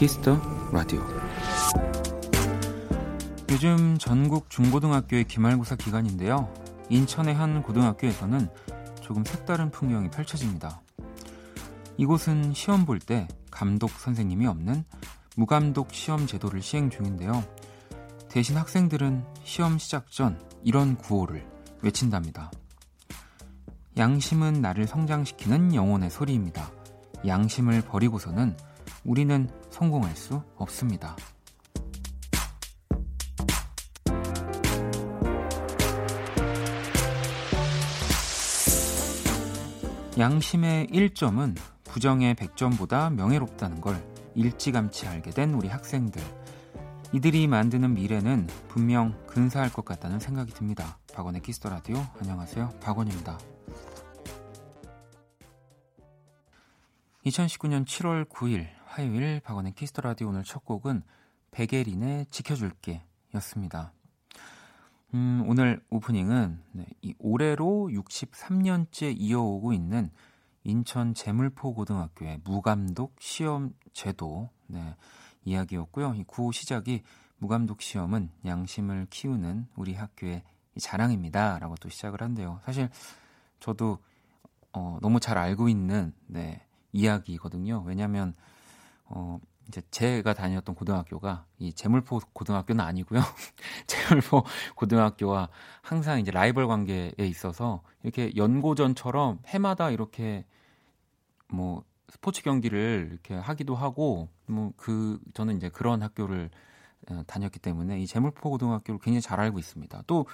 Kiss the Radio 요즘 전국 중고등학교의 기말고사 기간인데요. 인천의 한 고등학교에서는 조금 색다른 풍경이 펼쳐집니다. 이곳은 시험 볼 때 감독 선생님이 없는 무감독 시험 제도를 시행 중인데요. 대신 학생들은 시험 시작 전 이런 구호를 외친답니다. 양심은 나를 성장시키는 영혼의 소리입니다. 양심을 버리고서는 우리는 성공할 수 없습니다. 양심의 1점은 부정의 100점보다 명예롭다는 걸 일찌감치 알게 된 우리 학생들. 이들이 만드는 미래는 분명 근사할 것 같다는 생각이 듭니다. 박원의 Kiss the Radio. 안녕하세요. 박원입니다. 2019년 7월 9일 화요일 박원의 Kiss the Radio 오늘 첫 곡은 백예린의 지켜줄게 였습니다. 음, 오늘 오프닝은 네, 이 올해로 63년째 이어오고 있는 인천 제물포 고등학교의 무감독 시험 제도 네, 이야기였고요. 이 구호 시작이 무감독 시험은 양심을 키우는 우리 학교의 자랑입니다라고 또 시작을 한대요. 사실 저도 어, 너무 잘 알고 있는 네, 이야기거든요. 왜냐하면 어, 이제 제가 다녔던 고등학교가 이 재물포 고등학교는 아니고요. 재물포 고등학교와 항상 이제 라이벌 관계에 있어서 이렇게 연고전처럼 해마다 이렇게 뭐 스포츠 경기를 이렇게 하기도 하고 뭐 그 저는 이제 그런 학교를 어, 다녔기 때문에 이 재물포 고등학교를 굉장히 잘 알고 있습니다. 또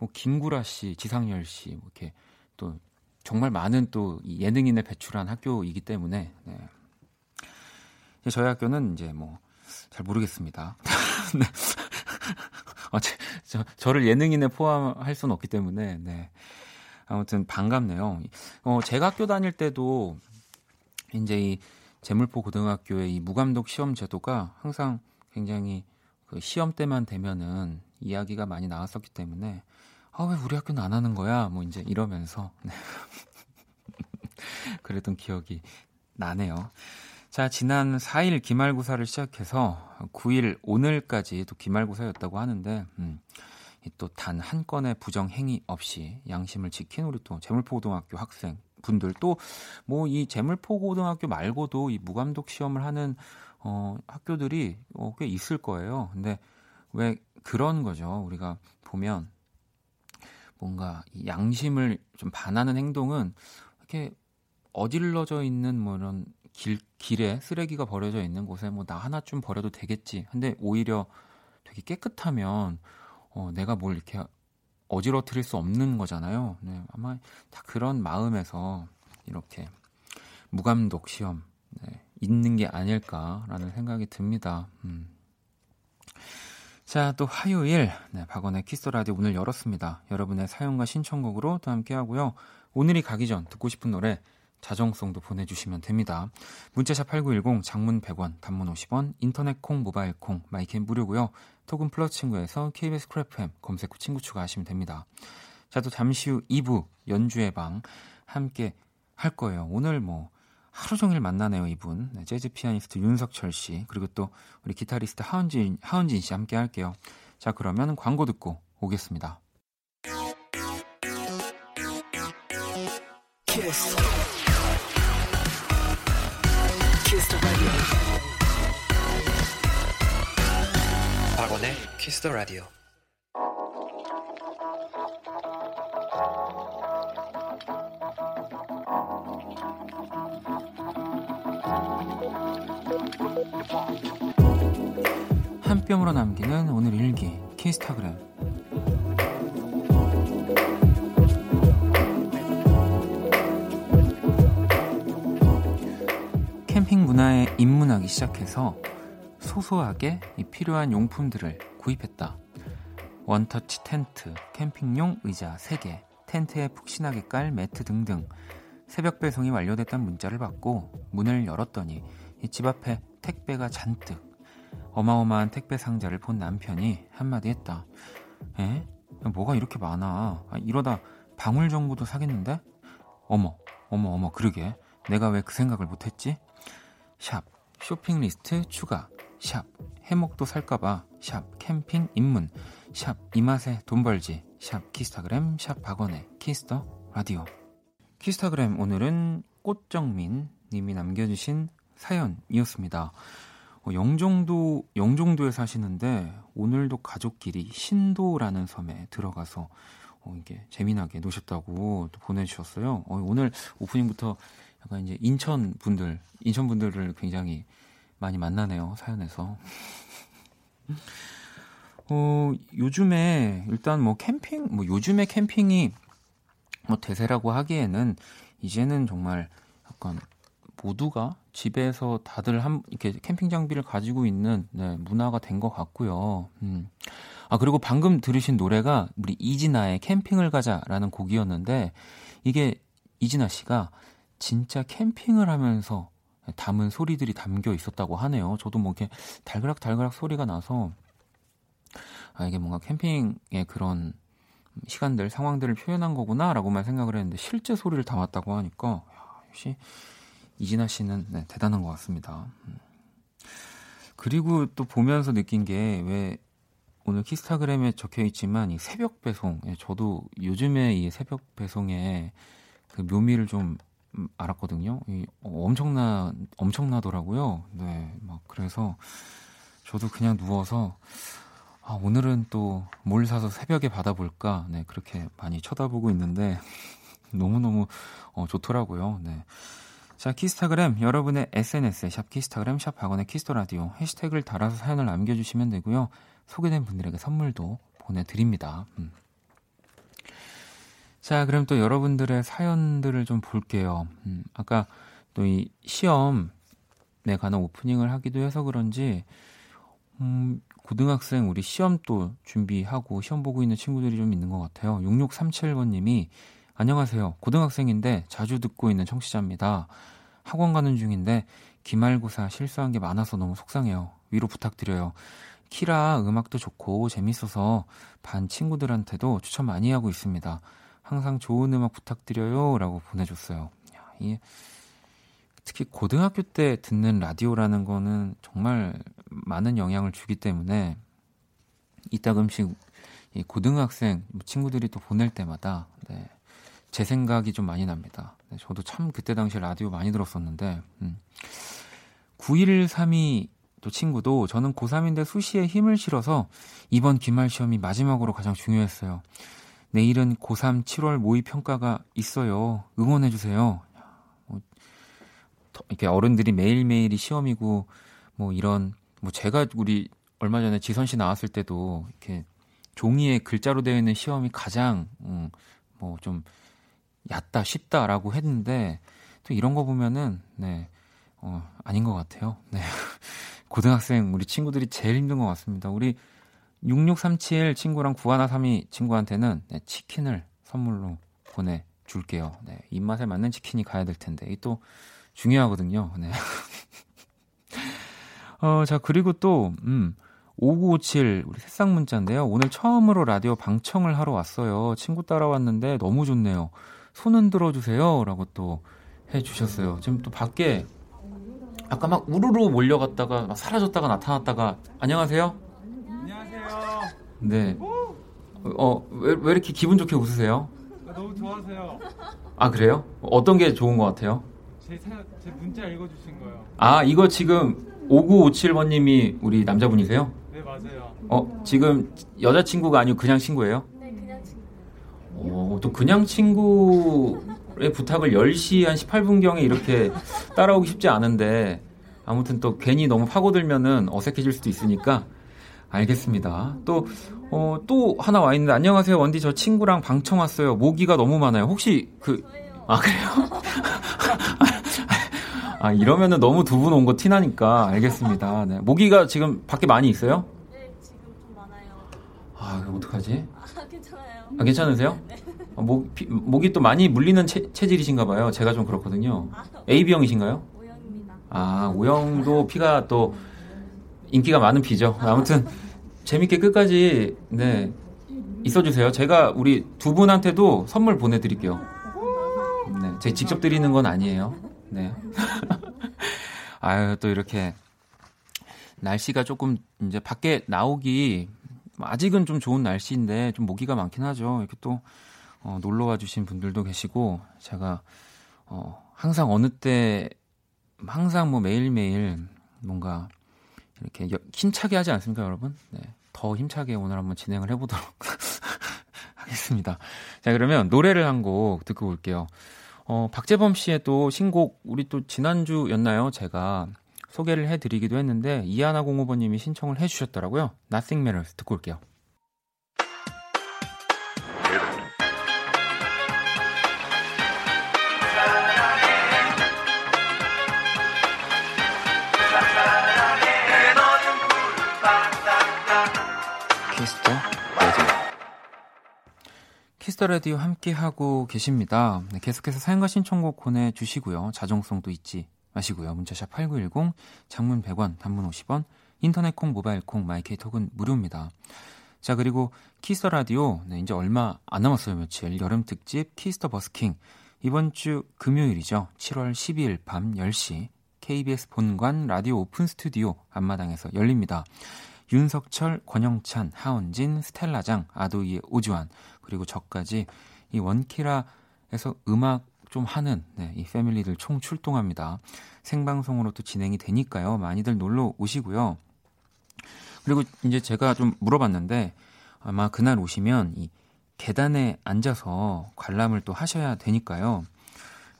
뭐 김구라 씨, 지상열 씨, 뭐 이렇게 또 정말 많은 또 예능인을 배출한 학교이기 때문에 네. 저희 학교는 이제 뭐 잘 모르겠습니다. 네. 어, 저, 저를 예능인에 포함할 수는 없기 때문에 네. 아무튼 반갑네요. 어, 제가 학교 다닐 때도 이제 이 재물포 고등학교의 이 무감독 시험 제도가 항상 굉장히 그 시험 때만 되면은 이야기가 많이 나왔었기 때문에 아 왜 우리 학교는 안 하는 거야? 뭐 이제 이러면서 네. 그랬던 기억이 나네요. 자, 지난 4일 기말고사를 시작해서 9일 오늘까지 또 기말고사였다고 하는데, 음, 또 단 한 건의 부정 행위 없이 양심을 지킨 우리 또 재물포고등학교 학생 분들 또 뭐 이 재물포고등학교 말고도 이 무감독 시험을 하는 어, 학교들이 어, 꽤 있을 거예요. 근데 왜 그런 거죠? 우리가 보면 뭔가 이 양심을 좀 반하는 행동은 이렇게 어질러져 있는 뭐 이런 길, 길에 쓰레기가 버려져 있는 곳에 뭐 나 하나쯤 버려도 되겠지. 근데 오히려 되게 깨끗하면 어, 내가 뭘 이렇게 어지러뜨릴 수 없는 거잖아요. 네, 아마 다 그런 마음에서 이렇게 무감독 시험 네, 있는 게 아닐까라는 생각이 듭니다. 음. 자, 또 화요일 네, 박원의 Kiss the Radio 문을 열었습니다. 여러분의 사연과 신청곡으로 또 함께 하고요. 오늘이 가기 전 듣고 싶은 노래 자정송도 보내주시면 됩니다. 문자샵 8910 장문 100원, 단문 50원, 인터넷 콩, 모바일 콩, my K 무료고요. 톡은 플러스 친구에서 KBS Cool FM 검색 후 친구 추가하시면 됩니다. 자, 또 잠시 후 2부 연주의 방 함께 할 거예요. 오늘 뭐 하루 종일 만나네요, 이분. 네, 재즈 피아니스트 윤석철 씨, 그리고 또 우리 기타리스트 하은진, 하은진 씨 함께 할게요. 자, 그러면 광고 듣고 오겠습니다. 박원의 키스 더 라디오. 한 뼘으로 남기는 오늘 일기 키스타그램 캠핑 문화에 입문하기 시작해서 소소하게 필요한 용품들을 구입했다. 원터치 텐트, 캠핑용 의자 3개, 텐트에 푹신하게 깔 매트 등등 새벽 배송이 완료됐다는 문자를 받고 문을 열었더니 집 앞에 택배가 잔뜩 어마어마한 택배 상자를 본 남편이 한마디 했다. 에? 뭐가 이렇게 많아? 아, 이러다 방울 정보도 사겠는데? 어머, 어머 어머 그러게 내가 왜 그 생각을 못했지? 샵 쇼핑 리스트 추가 샵 해먹도 살까봐 샵 캠핑 입문 샵 이맛에 돈 벌지 샵 키스타그램 샵 박원의 Kiss the Radio 키스타그램 오늘은 꽃정민 님이 남겨주신 사연이었습니다. 어, 영종도 영종도에 사시는데 오늘도 가족끼리 신도라는 섬에 들어가서 어, 이게 재미나게 노셨다고 또 보내주셨어요. 어, 오늘 오프닝부터 약간 이제 인천 분들 인천 분들을 굉장히 많이 만나네요 사연에서. 어, 요즘에 일단 뭐 캠핑 뭐 요즘에 캠핑이 뭐 대세라고 하기에는 이제는 정말 약간 모두가 집에서 다들 한 이렇게 캠핑 장비를 가지고 있는 네, 문화가 된 것 같고요. 음. 아 그리고 방금 들으신 노래가 우리 이진아의 캠핑을 가자라는 곡이었는데 이게 이진아 씨가 진짜 캠핑을 하면서 담은 소리들이 담겨 있었다고 하네요. 저도 뭐 이렇게 달그락달그락 소리가 나서 아 이게 뭔가 캠핑의 그런 시간들 상황들을 표현한 거구나라고만 생각을 했는데 실제 소리를 담았다고 하니까 야, 역시 이진아 씨는 네, 대단한 것 같습니다. 음. 그리고 또 보면서 느낀 게 왜 오늘 키스타그램에 적혀 있지만 이 새벽 배송, 예, 저도 요즘에 이 새벽 배송의 그 묘미를 좀 알았거든요. 이 엄청나 엄청나더라고요. 네, 막 그래서 저도 그냥 누워서 아, 오늘은 또 뭘 사서 새벽에 받아볼까? 네, 그렇게 많이 쳐다보고 있는데 너무너무 어, 좋더라고요. 네. 자, 키스타그램 여러분의 SNS에 샵 키스타그램 샵 박원의 키스토라디오 해시태그를 달아서 사연을 남겨 주시면 되고요. 소개된 분들에게 선물도 보내 드립니다. 음. 자, 그럼 또 여러분들의 사연들을 좀 볼게요. 음, 아까 또 이 시험에 관한 오프닝을 하기도 해서 그런지 음, 고등학생 우리 시험 또 준비하고 시험 보고 있는 친구들이 좀 있는 것 같아요. 6637번님이 안녕하세요. 고등학생인데 자주 듣고 있는 청취자입니다. 학원 가는 중인데 기말고사 실수한 게 많아서 너무 속상해요. 위로 부탁드려요. 키라 음악도 좋고 재밌어서 반 친구들한테도 추천 많이 하고 있습니다. 항상 좋은 음악 부탁드려요. 라고 보내줬어요. 야, 이 특히 고등학교 때 듣는 라디오라는 거는 정말 많은 영향을 주기 때문에 이따금씩 이 고등학생 친구들이 또 보낼 때마다 네, 제 생각이 좀 많이 납니다. 네, 저도 참 그때 당시 라디오 많이 들었었는데, 음. 9132 또 친구도 저는 고3인데 수시에 힘을 실어서 이번 기말 시험이 마지막으로 가장 중요했어요. 내일은 고3 7월 모의 평가가 있어요. 응원해주세요. 뭐, 이렇게 어른들이 매일매일이 시험이고, 뭐 이런, 뭐 제가 우리 얼마 전에 지선 씨 나왔을 때도 이렇게 종이에 글자로 되어 있는 시험이 가장, 음, 뭐좀 얕다, 쉽다라고 했는데 또 이런 거 보면은 네. 어, 아닌 것 같아요. 네. 고등학생 우리 친구들이 제일 힘든 것 같습니다. 우리 6637 친구랑 9132 친구한테는 네, 치킨을 선물로 보내 줄게요. 네, 입맛에 맞는 치킨이 가야 될 텐데. 이 또 중요하거든요. 네. 어, 자, 그리고 또, 음, 5957 우리 새싹 문자인데요. 오늘 처음으로 라디오 방청을 하러 왔어요. 친구 따라왔는데 너무 좋네요. 손 흔들어 주세요. 라고 또 해주셨어요. 지금 또 밖에 아까 막 우르르 몰려갔다가 막 사라졌다가 나타났다가. 안녕하세요. 네. 어, 왜, 왜 이렇게 기분 좋게 웃으세요? 너무 좋아하세요. 아, 그래요? 어떤 게 좋은 것 같아요? 제, 사, 제 문자 읽어주신 거요. 아, 이거 지금 5957번님이 우리 남자분이세요? 네, 맞아요. 어, 지금 여자친구가 아니고 그냥 친구예요? 어, 또 그냥 친구의 부탁을 10시 한 18분경에 이렇게 따라오기 쉽지 않은데 아무튼 또 괜히 너무 파고들면은 어색해질 수도 있으니까 알겠습니다. 또, 어, 또 하나 와 있는데 안녕하세요 원디 저 친구랑 방청 왔어요. 모기가 너무 많아요. 혹시 그, 아, 그래요? 아, 이러면은 너무 두 분 온 거 티나니까 알겠습니다. 네. 모기가 지금 밖에 많이 있어요? 네, 지금 좀 많아요. 아, 그럼 어떡하지? 아, 괜찮아요. 아, 괜찮으세요? 네. 아, 목, 피, 목이 또 많이 물리는 체, 질이신가 봐요. 제가 좀 그렇거든요. 아, AB형이신가요? 오영입니다. 아, 오형도 피가 또 인기가 많은 피죠. 아무튼 재밌게 끝까지 네 있어주세요. 제가 우리 두 분한테도 선물 보내드릴게요. 네. 제가 직접 드리는 건 아니에요. 네. 아유, 또 이렇게 날씨가 조금 이제 밖에 나오기 아직은 좀 좋은 날씨인데 좀 모기가 많긴 하죠. 이렇게 또 어, 놀러 와 주신 분들도 계시고 제가 어, 항상 어느 때 항상 뭐 매일매일 뭔가 이렇게 여, 힘차게 하지 않습니까, 여러분? 네. 더 힘차게 오늘 한번 진행을 해보도록 하겠습니다. 자, 그러면 노래를 한 곡 듣고 올게요. 어, 박재범 씨의 또 신곡, 우리 또 지난주였나요? 제가 소개를 해드리기도 했는데, 이하나 공호버님이 신청을 해주셨더라고요. Nothing Matters 듣고 올게요. Kiss the Radio 함께 하고 계십니다. 네, 계속해서 사연과 신청곡 보내 주시고요. 자정송도 잊지 마시고요. 문자샵 8910 장문 100원, 단문 50원. 인터넷 콩, 모바일 콩, my K 톡은 무료입니다. 자, 그리고 Kiss the Radio 네, 이제 얼마 안 남았어요. 며칠. 여름 특집 Kiss the 버스킹. 이번 주 금요일이죠. 7월 12일 밤 10시 KBS 본관 라디오 오픈 스튜디오 앞마당에서 열립니다. 윤석철, 권영찬, 하원진, 스텔라장, 아도이의 오주환 그리고 저까지 이 원키라에서 음악 좀 하는 네, 이 패밀리들 총 출동합니다. 생방송으로 또 진행이 되니까요. 많이들 놀러 오시고요. 그리고 이제 제가 좀 물어봤는데 아마 그날 오시면 이 계단에 앉아서 관람을 또 하셔야 되니까요.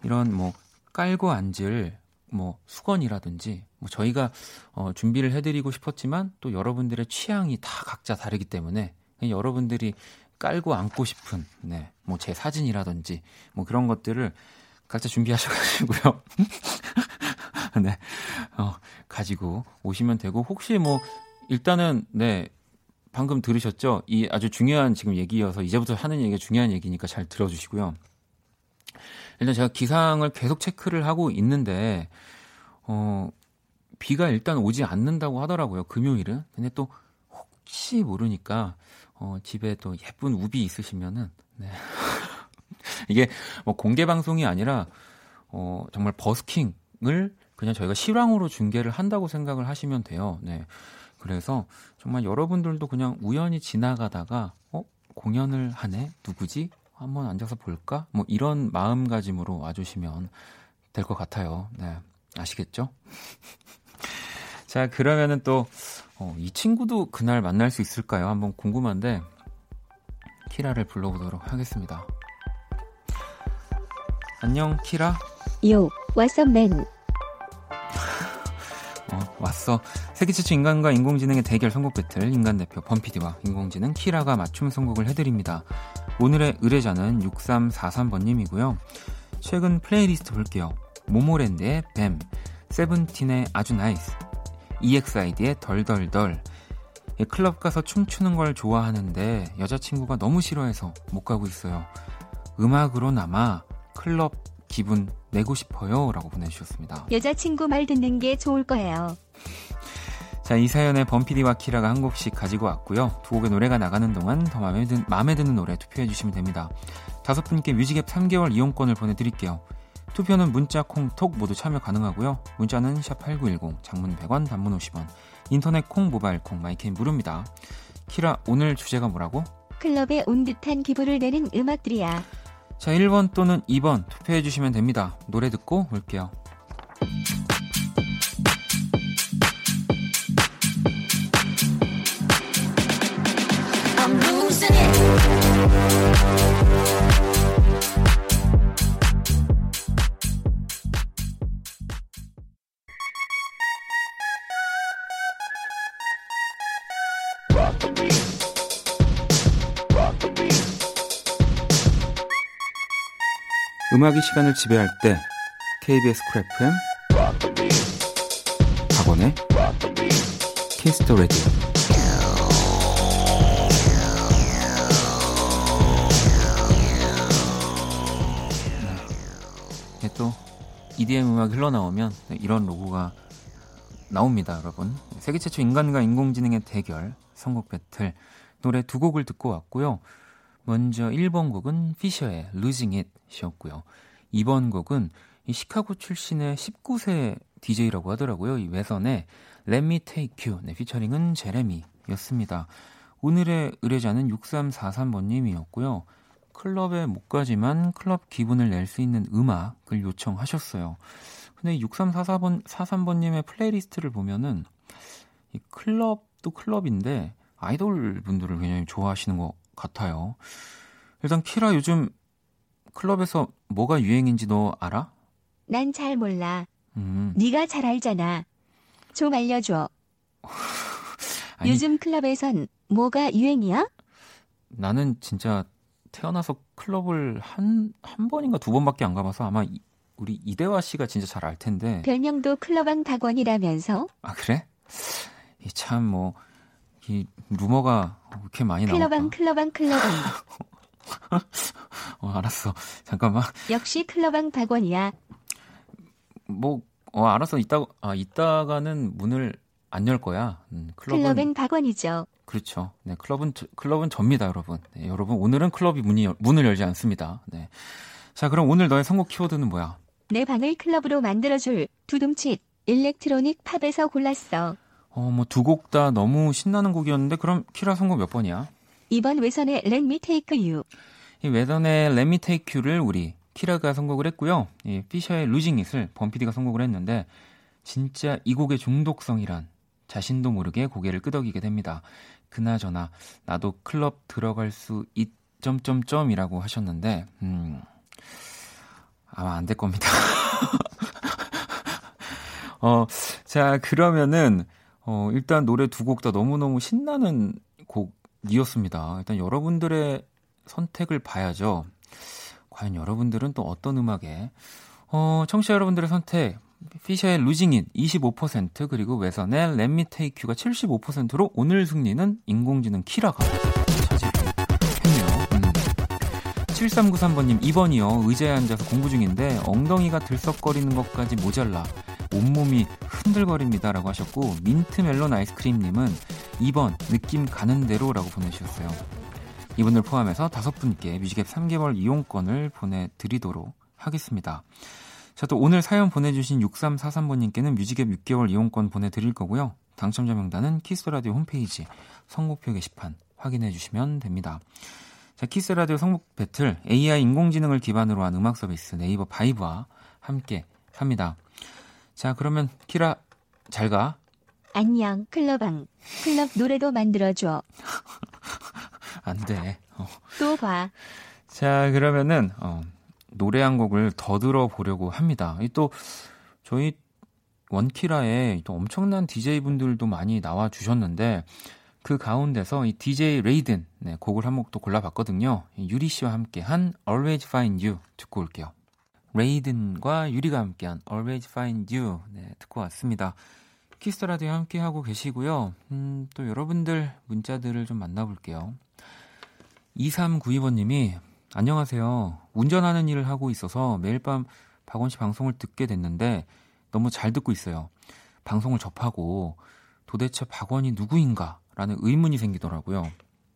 이런 뭐 깔고 앉을 뭐 수건이라든지 뭐 저희가 어, 준비를 해드리고 싶었지만 또 여러분들의 취향이 다 각자 다르기 때문에 여러분들이 깔고 앉고 싶은 네 뭐 제 사진이라든지 뭐 그런 것들을 각자 준비하셔가지고요. 네, 어, 가지고 오시면 되고 혹시 뭐 일단은 네 방금 들으셨죠? 이 아주 중요한 지금 얘기여서 이제부터 하는 얘기가 중요한 얘기니까 잘 들어주시고요. 일단 제가 기상을 계속 체크를 하고 있는데 어 비가 일단 오지 않는다고 하더라고요. 금요일은. 근데 또 혹시 모르니까 어 집에 또 예쁜 우비 있으시면은 네. 이게 뭐 공개 방송이 아니라 어 정말 버스킹을 그냥 저희가 실황으로 중계를 한다고 생각을 하시면 돼요. 네. 그래서 정말 여러분들도 그냥 우연히 지나가다가 어 공연을 하네 누구지 한번 앉아서 볼까 뭐 이런 마음가짐으로 와주시면 될 것 같아요. 네 아시겠죠? 자 그러면은 또이 어, 친구도 그날 만날 수 있을까요? 한번 궁금한데 키라를 불러보도록 하겠습니다. 안녕 키라. 요, 왓썹맨. 어, 왔어. 세계 최초 인간과 인공지능의 대결 선곡 배틀 인간 대표 범피디와 인공지능 키라가 맞춤 선곡을 해드립니다. 오늘의 의뢰자는 6343번님이고요. 최근 플레이리스트 볼게요. 모모랜드의 BAAM, 세븐틴의 아주 NICE, EXID의 덜덜덜. 클럽 가서 춤추는 걸 좋아하는데 여자친구가 너무 싫어해서 못 가고 있어요. 음악으로나마 클럽 기분 내고 싶어요. 라고 보내주셨습니다. 여자친구 말 듣는 게 좋을 거예요. 자, 이 사연에 범피디와 키라가 한 곡씩 가지고 왔고요. 두 곡의 노래가 나가는 동안 더 마음에, 든, 마음에 드는 노래 투표해 주시면 됩니다. 다섯 분께 뮤직앱 3개월 이용권을 보내드릴게요. 투표는 문자, 콩, 톡 모두 참여 가능하고요. 문자는 샵8910, 장문 100원, 단문 50원, 인터넷 콩, 모바일 콩, 마이K는 무료입니다. 키라, 오늘 주제가 뭐라고? 클럽에 온 듯한 기분을 내는 음악들이야. 자, 1번 또는 2번 투표해 주시면 됩니다. 노래 듣고 올게요. 음악이 시간을 지배할 때 KBS 쿨FM 박원의 키스 더 라디오 네, 또 EDM 음악이 흘러나오면 이런 로고가 나옵니다, 여러분. 세계 최초 인간과 인공지능의 대결 선곡 배틀 노래 두 곡을 듣고 왔고요. 먼저 1번 곡은 피셔의 Losing It 이었고요. 2번 곡은 이 시카고 출신의 19세 DJ라고 하더라고요. 이 웨던의 Let Me Take You 네, 피처링은 제레미였습니다. 오늘의 의뢰자는 6343번님이었고요. 클럽에 못 가지만 클럽 기분을 낼 수 있는 음악을 요청하셨어요. 근데 6344번 43번님의 플레이리스트를 보면은 이 클럽도 클럽인데 아이돌 분들을 굉장히 좋아하시는 것 같아요. 일단 키라 요즘 클럽에서 뭐가 유행인지 너 알아? 난 잘 몰라. 음. 네가 잘 알잖아. 좀 알려줘. 아니, 요즘 클럽에선 뭐가 유행이야? 나는 진짜 태어나서 클럽을 한, 한 번인가 두 번밖에 안 가봐서 아마 이- 우리 이대화 씨가 진짜 잘 알 텐데. 별명도 클럽왕 박원이라면서 아, 그래? 이 참, 뭐, 이 루머가 이렇게 많이 나올까? 클럽왕 클럽왕 클럽왕 어, 알았어. 잠깐만. 역시 클럽왕 박원이야. 뭐, 어, 알았어. 이따, 아, 이따가는 문을 안 열 거야. 음, 클럽은. 클럽은 박원이죠. 그렇죠. 네, 클럽은, 저- 클럽은 접니다, 여러분. 네, 여러분, 오늘은 클럽이 문이, 열- 문을 열지 않습니다. 네. 자, 그럼 오늘 너의 선곡 키워드는 뭐야? 내 방을 클럽으로 만들어줄 두둠칫 일렉트로닉 팝에서 골랐어. 어, 뭐, 두 곡 다 너무 신나는 곡이었는데, 그럼 키라 선곡 몇 번이야? 2번 웨던의 Let Me Take You. 이 웨던의 Let Me Take You를 우리 키라가 선곡을 했고요. 이 피셔의 Losing It을 범피디가 선곡을 했는데, 진짜 이 곡의 중독성이란 자신도 모르게 고개를 끄덕이게 됩니다. 그나저나, 나도 클럽 들어갈 수 있, 점점점이라고 하셨는데, 음, 아마 안 될 겁니다. 어, 자, 그러면은, 어, 일단 노래 두 곡 다 너무너무 신나는 곡이었습니다. 일단 여러분들의 선택을 봐야죠. 과연 여러분들은 또 어떤 음악에, 어, 청취자 여러분들의 선택, 피셔의 It 25% 그리고 외선의 Take You가 75%로 오늘 승리는 인공지능 키라가 차지했네요. 음. 7393번님 2번이요. 의자에 앉아서 공부 중인데 엉덩이가 들썩거리는 것까지 모자라 온몸이 흔들거립니다라고 하셨고 민트 멜론 아이스크림님은 2번 느낌 가는 대로라고 보내주셨어요. 이분들 포함해서 다섯 분께 뮤직앱 3개월 이용권을 보내드리도록 하겠습니다. 자, 또 오늘 사연 보내주신 6343번님께는 뮤직앱 6개월 이용권 보내드릴 거고요. 당첨자 명단은 키스라디오 홈페이지 선곡표 게시판 확인해 주시면 됩니다. 자, 키스라디오 선곡 배틀 AI 인공지능을 기반으로 한 음악 서비스 네이버 바이브와 함께 합니다. 자, 그러면 키라 잘 가. 안녕 클럽왕. 클럽 노래도 만들어줘. 안 돼. 어. 또 봐. 자, 그러면은 어, 노래 한 곡을 더 들어보려고 합니다. 이또 저희 원키라에 또 엄청난 DJ 분들도 많이 나와 주셨는데 그 가운데서 이 DJ 레이든 네, 곡을 한 곡 또 골라봤거든요. 이 유리 씨와 함께 한 Always Find You 듣고 올게요. 레이든과 유리가 함께한 Always Find You 네, 듣고 왔습니다. 키스 라디오 함께 하고 계시고요. 음, 또 여러분들 문자들을 좀 만나볼게요. 2392번님이 안녕하세요. 운전하는 일을 하고 있어서 매일 밤 박원 씨 방송을 듣게 됐는데 너무 잘 듣고 있어요. 방송을 접하고 도대체 박원이 누구인가? 라는 의문이 생기더라고요.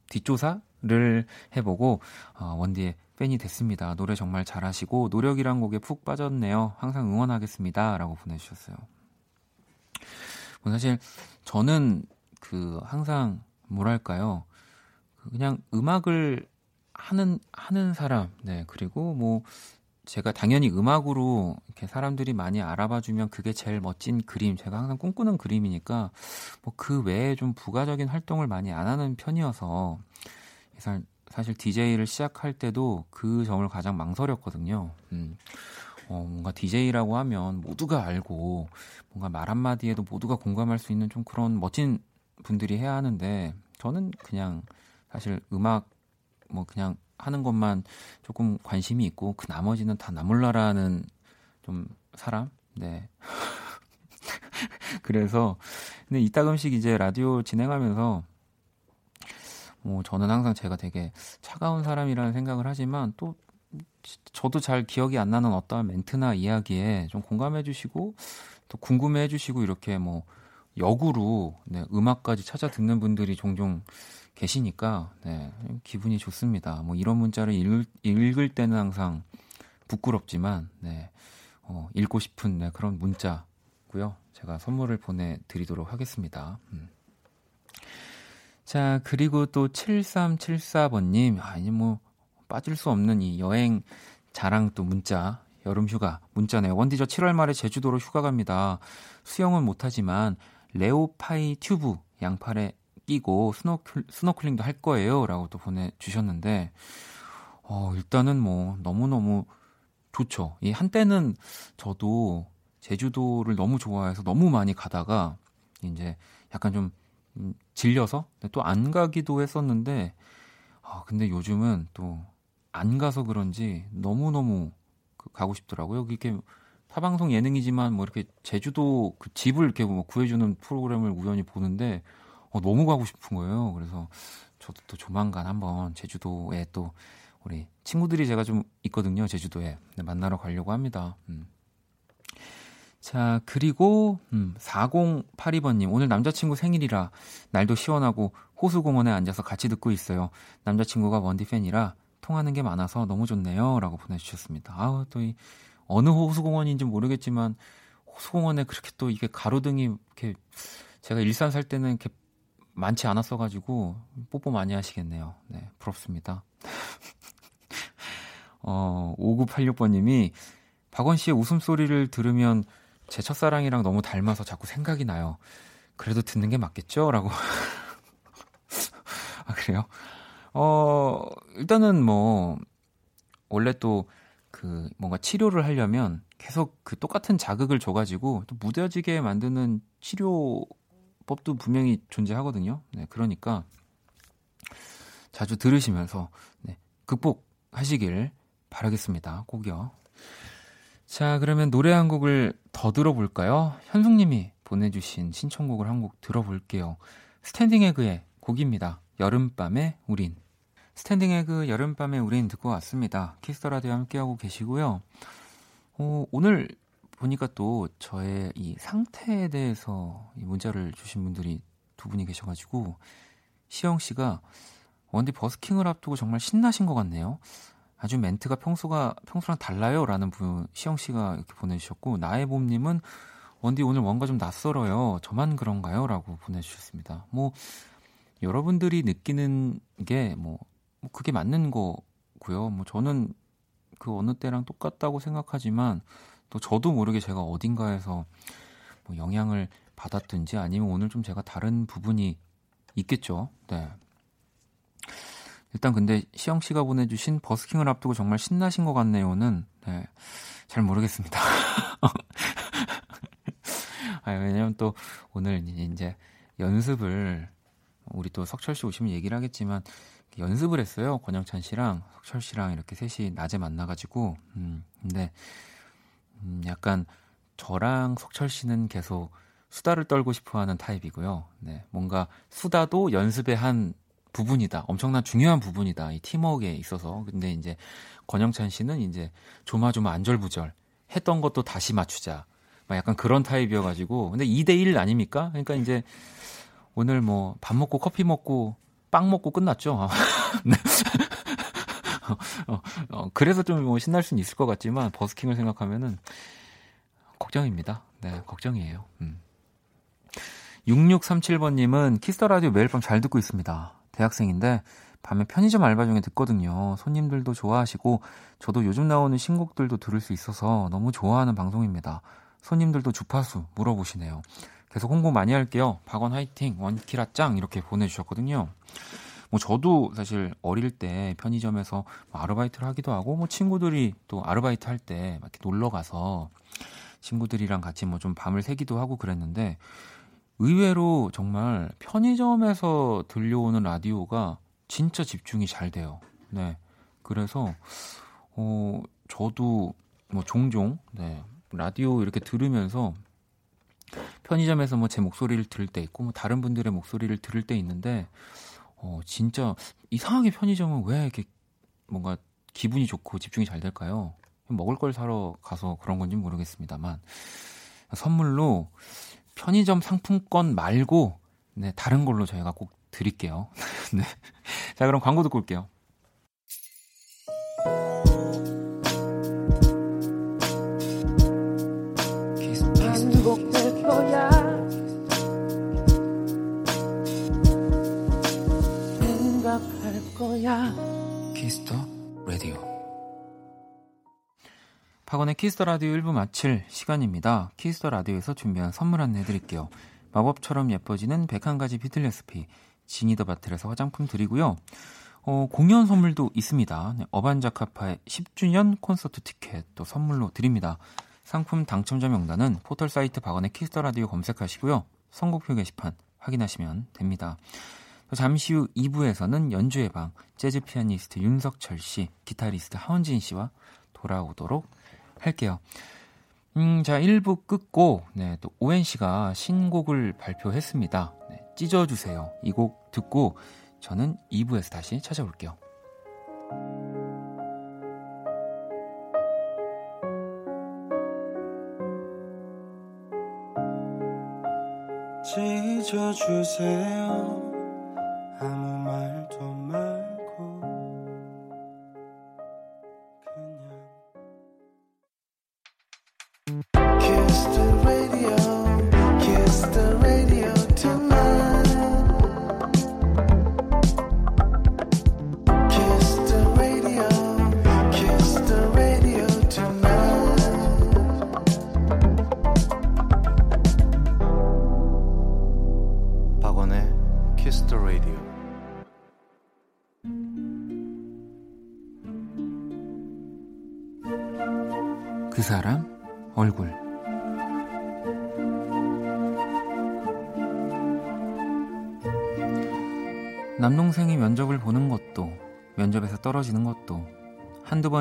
뒷조사 를 해보고 어, 원디의 팬이 됐습니다. 노래 정말 잘하시고 노력이란 곡에 푹 빠졌네요. 항상 응원하겠습니다. 라고 보내주셨어요. 뭐 사실 저는 그 항상 뭐랄까요? 그 그냥 음악을 하는 하는 사람, 네 그리고 뭐 제가 당연히 음악으로 이렇게 사람들이 많이 알아봐 주면 그게 제일 멋진 그림, 제가 항상 꿈꾸는 그림이니까 뭐 그 외에 좀 부가적인 활동을 많이 안 하는 편이어서 사실, DJ를 시작할 때도 그 점을 가장 망설였거든요. 음. 어, 뭔가 DJ라고 하면 모두가 알고 뭔가 말 한마디에도 모두가 공감할 수 있는 좀 그런 멋진 분들이 해야 하는데 저는 그냥 사실 음악 뭐 그냥 하는 것만 조금 관심이 있고 그 나머지는 다 나몰라라는 좀 사람 네 그래서 근데 이따금씩 이제 라디오 진행하면서 뭐 저는 항상 제가 되게 차가운 사람이라는 생각을 하지만 또 저도 잘 기억이 안 나는 어떠한 멘트나 이야기에 좀 공감해 주시고 또 궁금해 해 주시고 이렇게 뭐 역으로 네, 음악까지 찾아 듣는 분들이 종종 계시니까 네, 기분이 좋습니다. 뭐 이런 문자를 읽을, 읽을 때는 항상 부끄럽지만 네. 어, 읽고 싶은 네, 그런 문자고요. 제가 선물을 보내드리도록 하겠습니다. 음. 자, 그리고 또 7374번님, 아니, 뭐, 빠질 수 없는 이 여행 자랑 또 문자, 여름 휴가, 문자네요. 원디 저 7월 말에 제주도로 휴가 갑니다. 수영은 못하지만, 레오파이 튜브 양팔에 끼고 스노클, 스노클링도 할 거예요. 라고 또 보내주셨는데, 어, 일단은 뭐, 너무너무 좋죠. 이 한때는 저도 제주도를 너무 좋아해서 너무 많이 가다가, 이제 약간 좀 음, 질려서 또 안 가기도 했었는데 아 근데 요즘은 또 안 가서 그런지 너무 너무 그 가고 싶더라고요. 이게 타방송 예능이지만 뭐 이렇게 제주도 그 집을 이렇게 뭐 구해주는 프로그램을 우연히 보는데 어, 너무 가고 싶은 거예요. 그래서 저도 또 조만간 한번 제주도에 또 우리 친구들이 제가 좀 있거든요. 제주도에 만나러 가려고 합니다. 음. 자, 그리고 음, 4082번님 오늘 남자친구 생일이라 날도 시원하고 호수공원에 앉아서 같이 듣고 있어요. 남자친구가 원디 팬이라 통하는 게 많아서 너무 좋네요. 라고 보내주셨습니다. 아우, 또 이, 어느 호수공원인지 모르겠지만 호수공원에 그렇게 또 이게 가로등이 이렇게 제가 일산 살 때는 이렇게 많지 않았어가지고 뽀뽀 많이 하시겠네요. 네, 부럽습니다. 어, 5986번님이 박원 씨의 웃음소리를 들으면 제 첫사랑이랑 너무 닮아서 자꾸 생각이 나요. 그래도 듣는 게 맞겠죠? 라고. 아, 그래요? 어, 일단은 뭐, 원래 또, 그, 뭔가 치료를 하려면 계속 그 똑같은 자극을 줘가지고 또 무뎌지게 만드는 치료법도 분명히 존재하거든요. 네, 그러니까 자주 들으시면서, 네, 극복하시길 바라겠습니다. 꼭이요. 자, 그러면 노래 한 곡을 더 들어볼까요? 현숙님이 보내주신 신청곡을 한 곡 들어볼게요. 스탠딩 에그의 곡입니다. 여름밤의 우린. 스탠딩 에그 여름밤의 우린 듣고 왔습니다. 키스 더 라디오 함께하고 계시고요. 어, 오늘 보니까 또 저의 이 상태에 대해서 이 문자를 주신 분들이 두 분이 계셔가지고 시영 씨가 원디 버스킹을 앞두고 정말 신나신 것 같네요. 아주 멘트가 평소가 평소랑 달라요라는 분 시영 씨가 이렇게 보내주셨고 나의 봄님은 원디 오늘 뭔가 좀 낯설어요. 저만 그런가요?라고 보내주셨습니다. 뭐 여러분들이 느끼는 게뭐 뭐 그게 맞는 거고요. 뭐 저는 그 어느 때랑 똑같다고 생각하지만 또 저도 모르게 제가 어딘가에서 뭐 영향을 받았든지 아니면 오늘 좀 제가 다른 부분이 있겠죠. 네. 일단 근데 시영 씨가 보내주신 버스킹을 앞두고 정말 신나신 것 같네요는 네, 잘 모르겠습니다. 아, 왜냐면 또 오늘 이제 연습을 우리 또 석철 씨 오시면 얘기를 하겠지만 연습을 했어요. 권영찬 씨랑 석철 씨랑 이렇게 셋이 낮에 만나가지고 음, 근데 음, 약간 저랑 석철 씨는 계속 수다를 떨고 싶어하는 타입이고요. 네, 뭔가 수다도 연습의 한 부분이다. 엄청난 중요한 부분이다. 이 팀워크에 있어서. 근데 이제 권영찬 씨는 이제 조마조마 안절부절 했던 것도 다시 맞추자. 막 약간 그런 타입이어가지고. 근데 2대1 아닙니까? 그러니까 이제 오늘 뭐 밥 먹고 커피 먹고 빵 먹고 끝났죠. 네. 어, 어, 그래서 좀 뭐 신날 수는 있을 것 같지만 버스킹을 생각하면은 걱정입니다. 네, 걱정이에요. 음. 6637번님은 키스 더 라디오 매일 밤 잘 듣고 있습니다. 대학생인데 밤에 편의점 알바 중에 듣거든요. 손님들도 좋아하시고 저도 요즘 나오는 신곡들도 들을 수 있어서 너무 좋아하는 방송입니다. 손님들도 주파수 물어보시네요. 계속 홍보 많이 할게요. 박원 화이팅, 원키라 짱 이렇게 보내주셨거든요. 뭐 저도 사실 어릴 때 편의점에서 뭐 아르바이트를 하기도 하고 뭐 친구들이 또 아르바이트 할때 이렇게 놀러 가서 친구들이랑 같이 뭐 좀 밤을 새기도 하고 그랬는데 의외로 정말 편의점에서 들려오는 라디오가 진짜 집중이 잘 돼요. 네. 그래서, 어, 저도 뭐 종종, 네. 라디오 이렇게 들으면서 편의점에서 뭐 제 목소리를 들을 때 있고, 뭐 다른 분들의 목소리를 들을 때 있는데, 어, 진짜 이상하게 편의점은 왜 이렇게 뭔가 기분이 좋고 집중이 잘 될까요? 먹을 걸 사러 가서 그런 건지 모르겠습니다만, 선물로 편의점 상품권 말고 네, 다른 걸로 저희가 꼭 드릴게요. 네. 자, 그럼 광고 듣고 올게요. 거야. 박원의 키스 더 라디오 1부 마칠 시간입니다. 키스 더 라디오에서 준비한 선물 안내 해드릴게요. 마법처럼 예뻐지는 101가지 뷰티 레시피 지니 더 바틀에서 화장품 드리고요. 어, 공연 선물도 있습니다. 네, 어반자카파의 10주년 콘서트 티켓 또 선물로 드립니다. 상품 당첨자 명단은 포털 사이트 박원의 키스 더 라디오 검색하시고요. 선곡표 게시판 확인하시면 됩니다. 잠시 후 2부에서는 연주의 방 재즈 피아니스트 윤석철 씨, 기타리스트 하원진 씨와 돌아오도록 할게요. 음, 자, 1부 끝고, 네, 또 오엔 씨가 신곡을 발표했습니다. 네, 찢어주세요. 이 곡 듣고 저는 2부에서 다시 찾아올게요. 찢어주세요.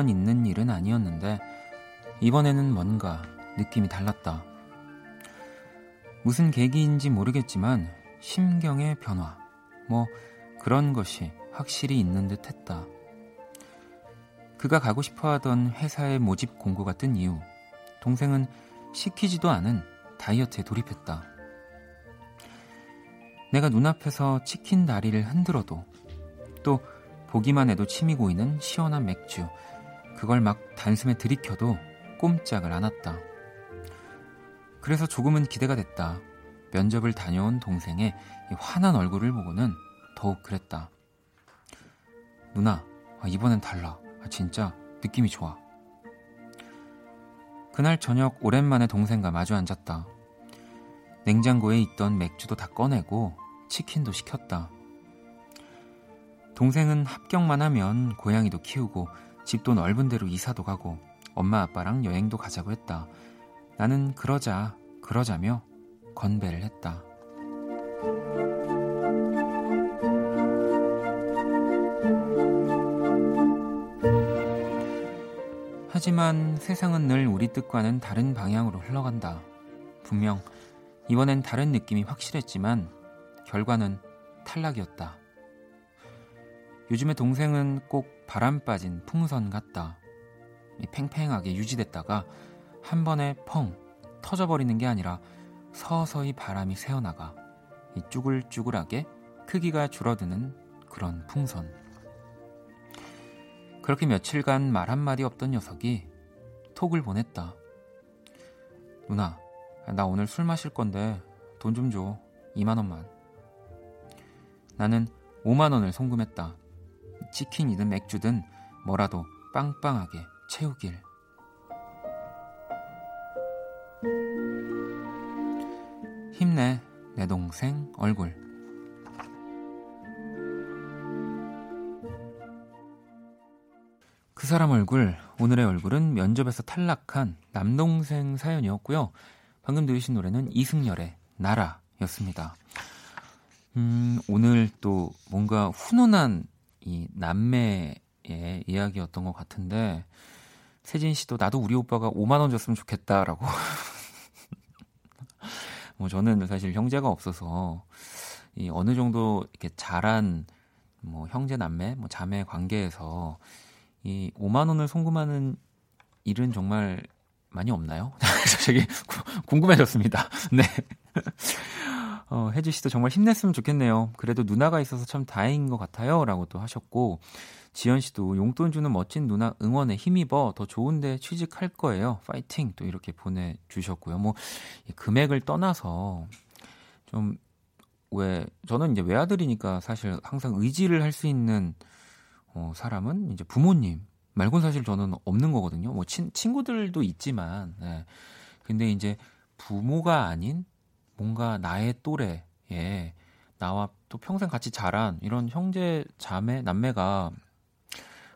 한두 번 있는 일은 아니었는데 이번에는 뭔가 느낌이 달랐다. 무슨 계기인지 모르겠지만 심경의 변화 뭐 그런 것이 확실히 있는 듯 했다. 그가 가고 싶어 하던 회사의 모집 공고가 뜬 이후 동생은 시키지도 않은 다이어트에 돌입했다. 내가 눈앞에서 치킨 다리를 흔들어도 또 보기만 해도 침이 고이는 시원한 맥주 그걸 막 단숨에 들이켜도 꼼짝을 않았다. 그래서 조금은 기대가 됐다. 면접을 다녀온 동생의 이 환한 얼굴을 보고는 더욱 그랬다. 누나, 아, 이번엔 달라. 아, 진짜 느낌이 좋아. 그날 저녁 오랜만에 동생과 마주 앉았다. 냉장고에 있던 맥주도 다 꺼내고 치킨도 시켰다. 동생은 합격만 하면 고양이도 키우고 집도 넓은 데로 이사도 가고 엄마 아빠랑 여행도 가자고 했다. 나는 그러자, 그러자며 건배를 했다. 하지만 세상은 늘 우리 뜻과는 다른 방향으로 흘러간다. 분명 이번엔 다른 느낌이 확실했지만 결과는 탈락이었다. 요즘에 동생은 꼭 바람 빠진 풍선 같다. 팽팽하게 유지됐다가 한 번에 펑 터져버리는 게 아니라 서서히 바람이 새어나가 쭈글쭈글하게 크기가 줄어드는 그런 풍선. 그렇게 며칠간 말 한마디 없던 녀석이 톡을 보냈다. 누나, 나 오늘 술 마실 건데 돈 좀 줘. 2만원만. 나는 5만원을 송금했다. 치킨이든 맥주든 뭐라도 빵빵하게 채우길. 힘내, 내 동생 얼굴. 그 사람 얼굴, 오늘의 얼굴은 면접에서 탈락한 남동생 사연이었고요. 방금 들으신 노래는 이승열의 나라였습니다. 음, 오늘 또 뭔가 훈훈한 이 남매의 이야기였던 것 같은데, 세진 씨도 나도 우리 오빠가 5만 원 줬으면 좋겠다라고. 뭐 저는 사실 형제가 없어서, 이 어느 정도 이렇게 잘한 뭐 형제 남매, 뭐 자매 관계에서 이 5만 원을 송금하는 일은 정말 많이 없나요? 저기 궁금해졌습니다. 네. 어, 혜지 씨도 정말 힘냈으면 좋겠네요. 그래도 누나가 있어서 참 다행인 것 같아요. 라고 또 하셨고, 지연 씨도 용돈 주는 멋진 누나 응원에 힘입어 더 좋은데 취직할 거예요. 파이팅! 또 이렇게 보내주셨고요. 뭐, 금액을 떠나서 좀, 왜, 저는 이제 외아들이니까 사실 항상 의지를 할 수 있는 어, 사람은 이제 부모님 말곤 사실 저는 없는 거거든요. 뭐 친, 친구들도 있지만, 네. 근데 이제 부모가 아닌 뭔가 나의 또래에 나와 또 평생 같이 자란 이런 형제, 자매, 남매가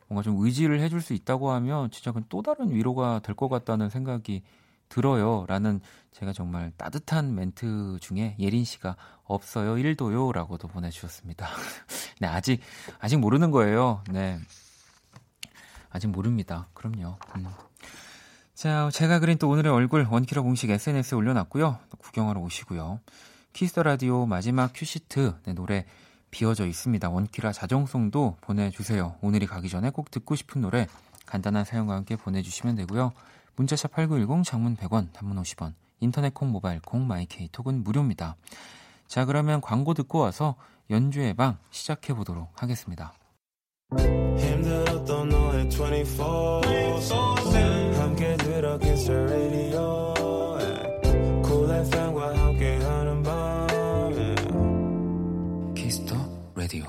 뭔가 좀 의지를 해줄 수 있다고 하면 진짜 그건 또 다른 위로가 될 것 같다는 생각이 들어요. 라는 제가 정말 따뜻한 멘트 중에 예린 씨가 없어요. 1도요. 라고도 보내주셨습니다. 네, 아직, 아직 모르는 거예요. 네. 아직 모릅니다. 그럼요. 음. 자, 제가 그린 또 오늘의 얼굴 원키라 공식 SNS에 올려놨고요. 구경하러 오시고요. 키스 더 라디오 마지막 큐시트 네, 노래 비어져 있습니다. 원키라 자정송도 보내주세요. 오늘이 가기 전에 꼭 듣고 싶은 노래 간단한 사연과 함께 보내주시면 되고요. 문자샵 8910 장문 100원, 단문 50원, 인터넷 콩, 모바일 콩, 마이케이 톡은 무료입니다. 자, 그러면 광고 듣고 와서 연주의 방 시작해 보도록 하겠습니다. 힘들었던 너의 24 함께 들어 the radio cool FM과 함께하는 밤 키스 더 라디오.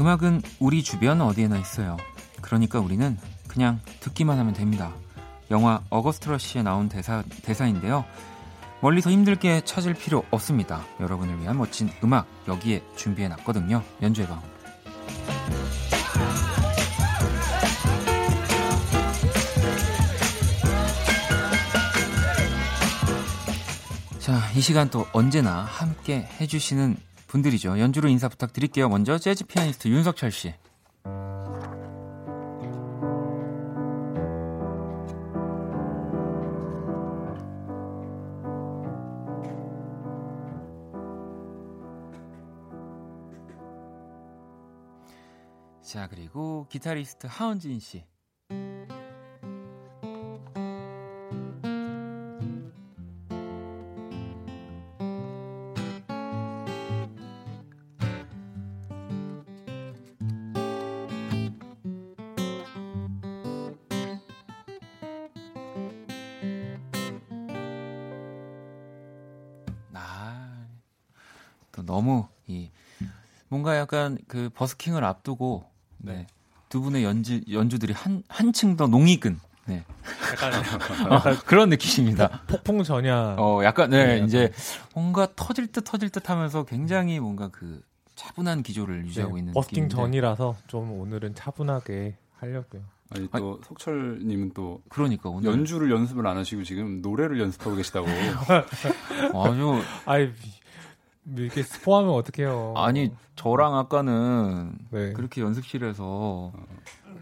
음악은 우리 주변 어디에나 있어요. 그러니까 우리는 그냥 듣기만 하면 됩니다. 영화 어거스트 러시에 나온 대사, 대사인데요. 멀리서 힘들게 찾을 필요 없습니다. 여러분을 위한 멋진 음악 여기에 준비해 놨거든요. 연주의 방. 자, 이 시간 또 언제나 함께 해주시는 분들이죠. 연주로 인사 부탁드릴게요. 먼저 재즈 피아니스트 윤석철 씨. 자, 그리고 기타리스트 하은진 씨. 아, 또 너무 이 뭔가 약간 그 버스킹을 앞두고 네. 두 분의 연주 연주들이 한 한층 더 농익은 네. 약간 어, 그런 느낌입니다. 폭풍 전야. 어, 약간 네, 네, 약간. 이제 뭔가 터질 듯 터질 듯 하면서 굉장히 뭔가 그 차분한 기조를 유지하고 네, 있는 버스킹 느낌인데. 전이라서 좀 오늘은 차분하게 하려고요. 아니 또 석철님은 또 그러니까 오늘 연주를 연습을 안 하시고 지금 노래를 연습하고 계시다고. 아주 아이 이렇게 스포하면 어떡해요. 아니 저랑 아까는 네. 그렇게 연습실에서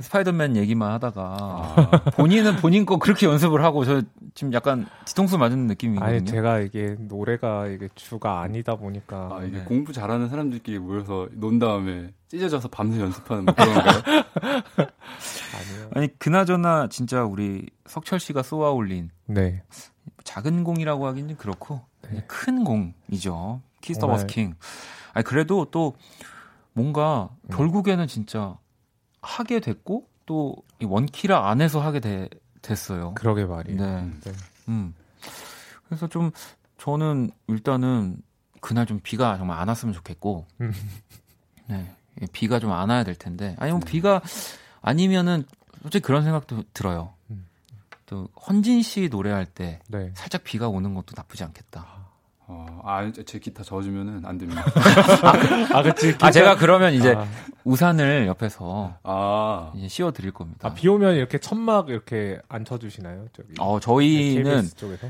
스파이더맨 얘기만 하다가 아, 본인은 본인 거 그렇게 연습을 하고 저 지금 약간 뒤통수 맞은 느낌이거든요. 아니 제가 이게 노래가 이게 주가 아니다 보니까 아, 이게 네. 공부 잘하는 사람들끼리 모여서 논 다음에 찢어져서 밤새 연습하는 뭐 그런 건가요? 아니에요. 아니 그나저나 진짜 우리 석철 씨가 쏘아 올린 네. 작은 공이라고 하긴 좀 그렇고 네. 큰 공이죠. 키스 더 정말. 버스킹. 아니 그래도 또 뭔가 음. 결국에는 진짜 하게 됐고 또 이 원키라 안에서 하게 돼, 됐어요. 그러게 말이에요. 네. 네. 음. 그래서 좀 저는 일단은 그날 좀 비가 정말 안 왔으면 좋겠고, 음. 네. 비가 좀 안 와야 될 텐데, 아니면 비가 아니면은 솔직히 그런 생각도 들어요. 음. 또 헌진 씨 노래할 때 네. 살짝 비가 오는 것도 나쁘지 않겠다. 어, 아, 제 기타 져주면은 안 됩니다. 아, 그치. 아 제가 그러면 이제 아, 우산을 옆에서 아, 이제 씌워 드릴 겁니다. 아, 비 오면 이렇게 천막 이렇게 안 쳐 주시나요? 저기. 어 저희는 쪽에서?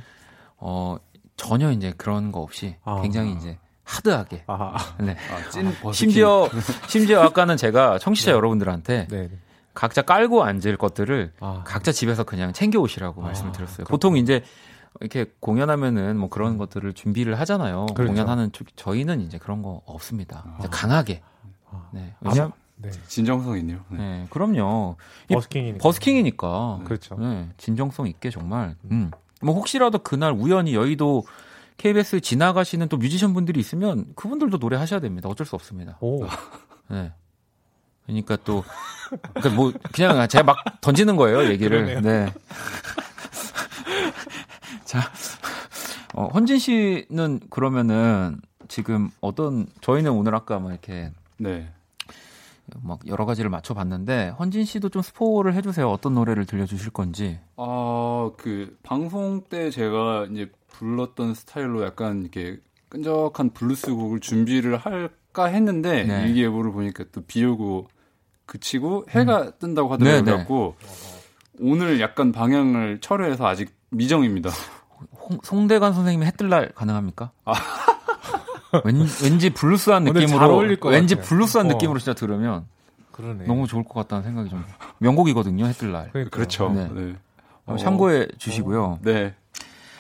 어 전혀 이제 그런 거 없이 아. 굉장히 이제 하드하게. 아, 네. 아, 찐 버스킹. 심지어 심지어 아까는 제가 청취자 여러분들한테 네. 네. 각자 깔고 앉을 것들을 아, 각자 집에서 그냥 챙겨 오시라고 아, 말씀을 드렸어요. 그렇구나. 보통 이제 이렇게 공연하면은 뭐 그런 것들을 준비를 하잖아요. 그렇죠. 공연하는 쪽 저희는 이제 그런 거 없습니다. 아. 강하게. 아. 네. 왜냐? 네. 진정성 있네요. 네. 네. 그럼요. 이 버스킹이니까. 버스킹이니까. 그렇죠. 네. 진정성 있게 정말. 음. 뭐 혹시라도 그날 우연히 여의도 KBS 지나가시는 또 뮤지션 분들이 있으면 그분들도 노래 하셔야 됩니다. 어쩔 수 없습니다. 오, 네. 그러니까 또, 그러니까 뭐, 그냥 제가 막 던지는 거예요, 얘기를. 그러네요. 네. 자, 어, 헌진 씨는 그러면은 지금 어떤 저희는 오늘 아까 막 이렇게 네. 막 여러 가지를 맞춰 봤는데 헌진 씨도 좀 스포를 해 주세요. 어떤 노래를 들려 주실 건지. 아, 그 방송 때 제가 이제 불렀던 스타일로 약간 이렇게 끈적한 블루스 곡을 준비를 할까 했는데 네. 일기예보를 보니까 또 비 오고 그치고 해가 뜬다고 하더라고요. 네, 네. 오늘 약간 방향을 철회해서 아직 미정입니다. 홍, 송대관 선생님의 해뜰날 가능합니까? 왠, 왠지 블루스한 느낌으로 잘 어울릴 것 왠지 같아요. 블루스한 어. 느낌으로 진짜 들으면 그러네. 너무 좋을 것 같다는 생각이 좀 명곡이거든요 해뜰날 그러니까. 그렇죠. 네. 네. 어, 어, 참고해 주시고요. 네.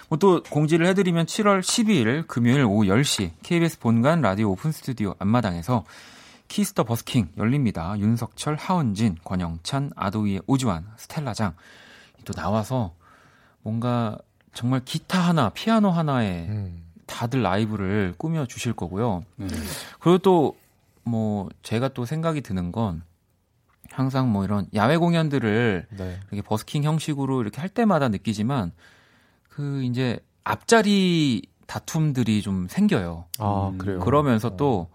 뭐또 공지를 해드리면 7월 12일 금요일 오후 10시 KBS 본관 라디오 오픈 스튜디오 앞마당에서 키스 더 버스킹 열립니다. 윤석철, 하헌진, 권영찬, 아도이의 오주환, 스텔라장 또 나와서 뭔가 정말 기타 하나, 피아노 하나에 음. 다들 라이브를 꾸며 주실 거고요. 네. 그리고 또 뭐 제가 또 생각이 드는 건 항상 뭐 이런 야외 공연들을 네. 이렇게 버스킹 형식으로 이렇게 할 때마다 느끼지만 그 이제 앞자리 다툼들이 좀 생겨요. 아 음, 그래요. 그러면서 또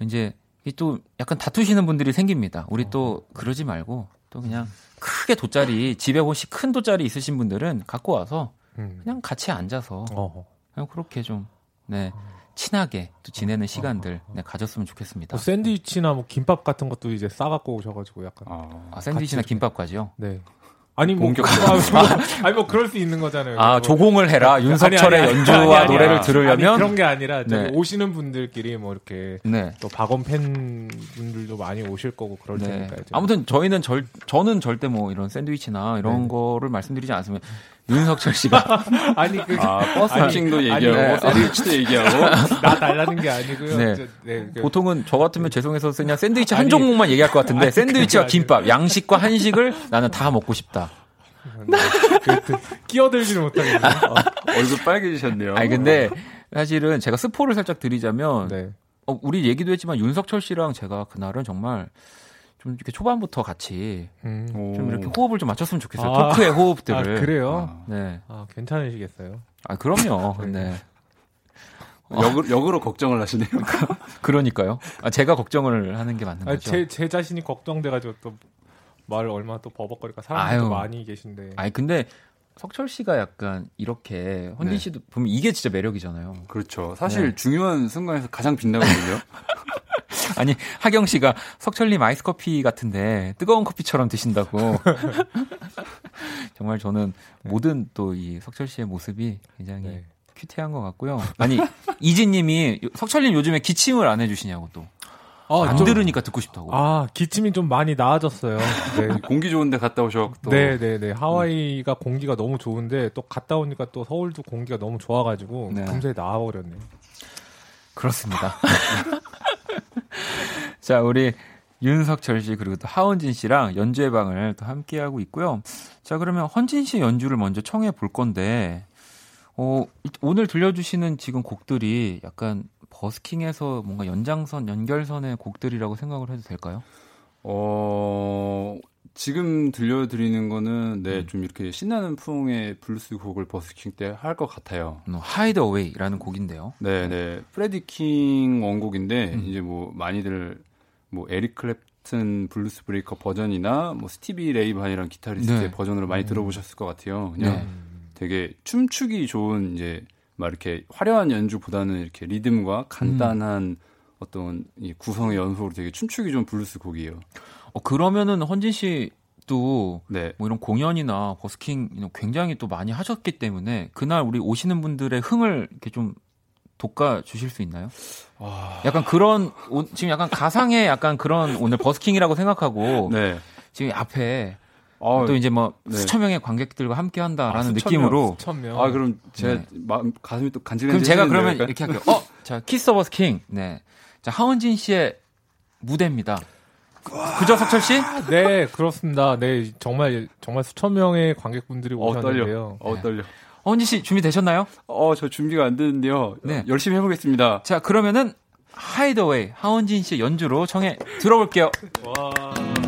이제 이또 약간 다투시는 분들이 생깁니다. 우리 또 그러지 말고 또 그냥 크게 돗자리 집에 혹시 큰 돗자리 있으신 분들은 갖고 와서 음. 그냥 같이 앉아서 어. 그냥 그렇게 좀 네. 친하게 또 지내는 시간들 네, 가졌으면 좋겠습니다. 뭐 샌드위치나 뭐 김밥 같은 것도 이제 싸갖고 오셔가지고 약간 아, 아, 샌드위치나 김밥까지요? 네. 아니 뭐. 아, 뭐, 아니 뭐 그럴 수 있는 거잖아요. 아, 뭐. 조공을 해라. 윤석철의 아니, 아니, 연주와 아니, 아니, 노래를. 들으려면 그런 게 아니라 네. 오시는 분들끼리 뭐 이렇게 네. 또 박원 팬분들도 많이 오실 거고 그럴 네. 테니까 이제. 아무튼 저희는 절 저는 절대 뭐 이런 샌드위치나 이런 네. 거를 말씀드리지 않습니다. 윤석철 씨가 아니 그 아 버스 타칭도 아니, 얘기하고 네. 샌드위치도 얘기하고 나 달라는 게 아니고요. 네. 이제, 네, 그- 보통은 저 같으면 죄송해서 그냥 샌드위치 한 아니, 종목만 얘기할 것 같은데 아니, 샌드위치와 김밥, 양식과 한식을 나는 다 먹고 싶다. 그, 끼어들지를 못하겠네. 어, 얼굴 빨개지셨네요. 아니 근데 사실은 제가 스포를 살짝 드리자면 네. 어, 우리 얘기도 했지만 윤석철 씨랑 제가 그날은 정말 좀 이렇게 초반부터 같이 음. 좀 이렇게 호흡을 좀 맞췄으면 좋겠어요. 아. 토크의 호흡들을. 아, 그래요? 아, 네. 아, 괜찮으시겠어요? 아, 그럼요. 네. 역으로, 역으로 걱정을 하시네요. 그러니까요. 아, 제가 걱정을 하는 게 맞는 거죠. 제, 제 자신이 걱정돼가지고 또 말을 얼마나 또 아유. 또 많이 계신데. 아니, 근데 석철 씨가 약간 이렇게 헌진 네. 씨도 보면 이게 진짜 매력이잖아요. 그렇죠. 사실 네. 중요한 순간에서 가장 빛나거든요. 아니, 하경 씨가 석철님 아이스 커피 같은데 뜨거운 커피처럼 드신다고. 정말 저는 모든 또 이 석철 씨의 모습이 굉장히 네. 큐티한 것 같고요. 아니, 이진 님이 석철님 요즘에 기침을 안 해주시냐고 또. 아, 안 좀- 들으니까 듣고 싶다고. 아, 기침이 좀 많이 나아졌어요. 네. 공기 좋은데 갔다 오셔서 또 네, 네, 네. 하와이가 공기가 너무 좋은데 또 갔다 오니까 또 서울도 공기가 너무 좋아가지고 네. 금세 나와버렸네요. 그렇습니다. 자, 우리 윤석철 씨 그리고 또 하헌진 씨랑 연주의 방을 또 함께 하고 있고요. 자, 그러면 헌진 씨 연주를 먼저 청해 볼 건데 어, 이- 오늘 들려주시는 지금 곡들이 약간 버스킹에서 뭔가 연장선, 연결선의 곡들이라고 생각을 해도 될까요? 어 지금 들려드리는 거는 음. 네좀 이렇게 신나는 풍의 블루스 곡을 버스킹 때 할 것 같아요. Hide Away라는 곡인데요. 네, 네. 프레디 킹 원곡인데 음. 이제 뭐 많이들 뭐 에릭 클랩튼 블루스 브레이커 버전이나 뭐 스티비 레이 본이랑 기타리스트의 네. 버전으로 많이 들어보셨을 것 같아요. 그냥 네. 되게 춤추기 좋은 이제 막 이렇게 화려한 연주보다는 이렇게 리듬과 간단한 어떤 이 구성의 연속으로 되게 춤추기 좋은 블루스 곡이에요. 어, 그러면은 헌진 씨도 네. 뭐 이런 공연이나 버스킹 이런 굉장히 또 많이 하셨기 때문에 그날 우리 오시는 분들의 흥을 이렇게 좀 돋궈 주실 수 있나요? 아, 약간 그런 오- 지금 약간 가상의 약간 그런 오늘 버스킹이라고 생각하고 네. 지금 앞에 아, 또 이제 뭐 네. 수천 명의 관객들과 함께 한다라는 아, 느낌으로 수천 명. 아 그럼 제 네. 마음 가슴이 또 간질간질. 그럼 제가 그러면 약간? 이렇게 할게요. 어, 자 키스 더 버스킹. 네. 자 하헌진 씨의 무대입니다. 그- 그죠 석철 씨? 네, 그렇습니다. 네, 정말 정말 수천 명의 관객분들이 어 떨려. 오셨는데요. 어 네. 떨려. 하원진 씨 준비 되셨나요? 어 저 준비가 안 되는데요. 네. 열심히 해보겠습니다. 자 그러면은 하이더웨이 하원진 씨의 연주로 청해 들어볼게요. 예.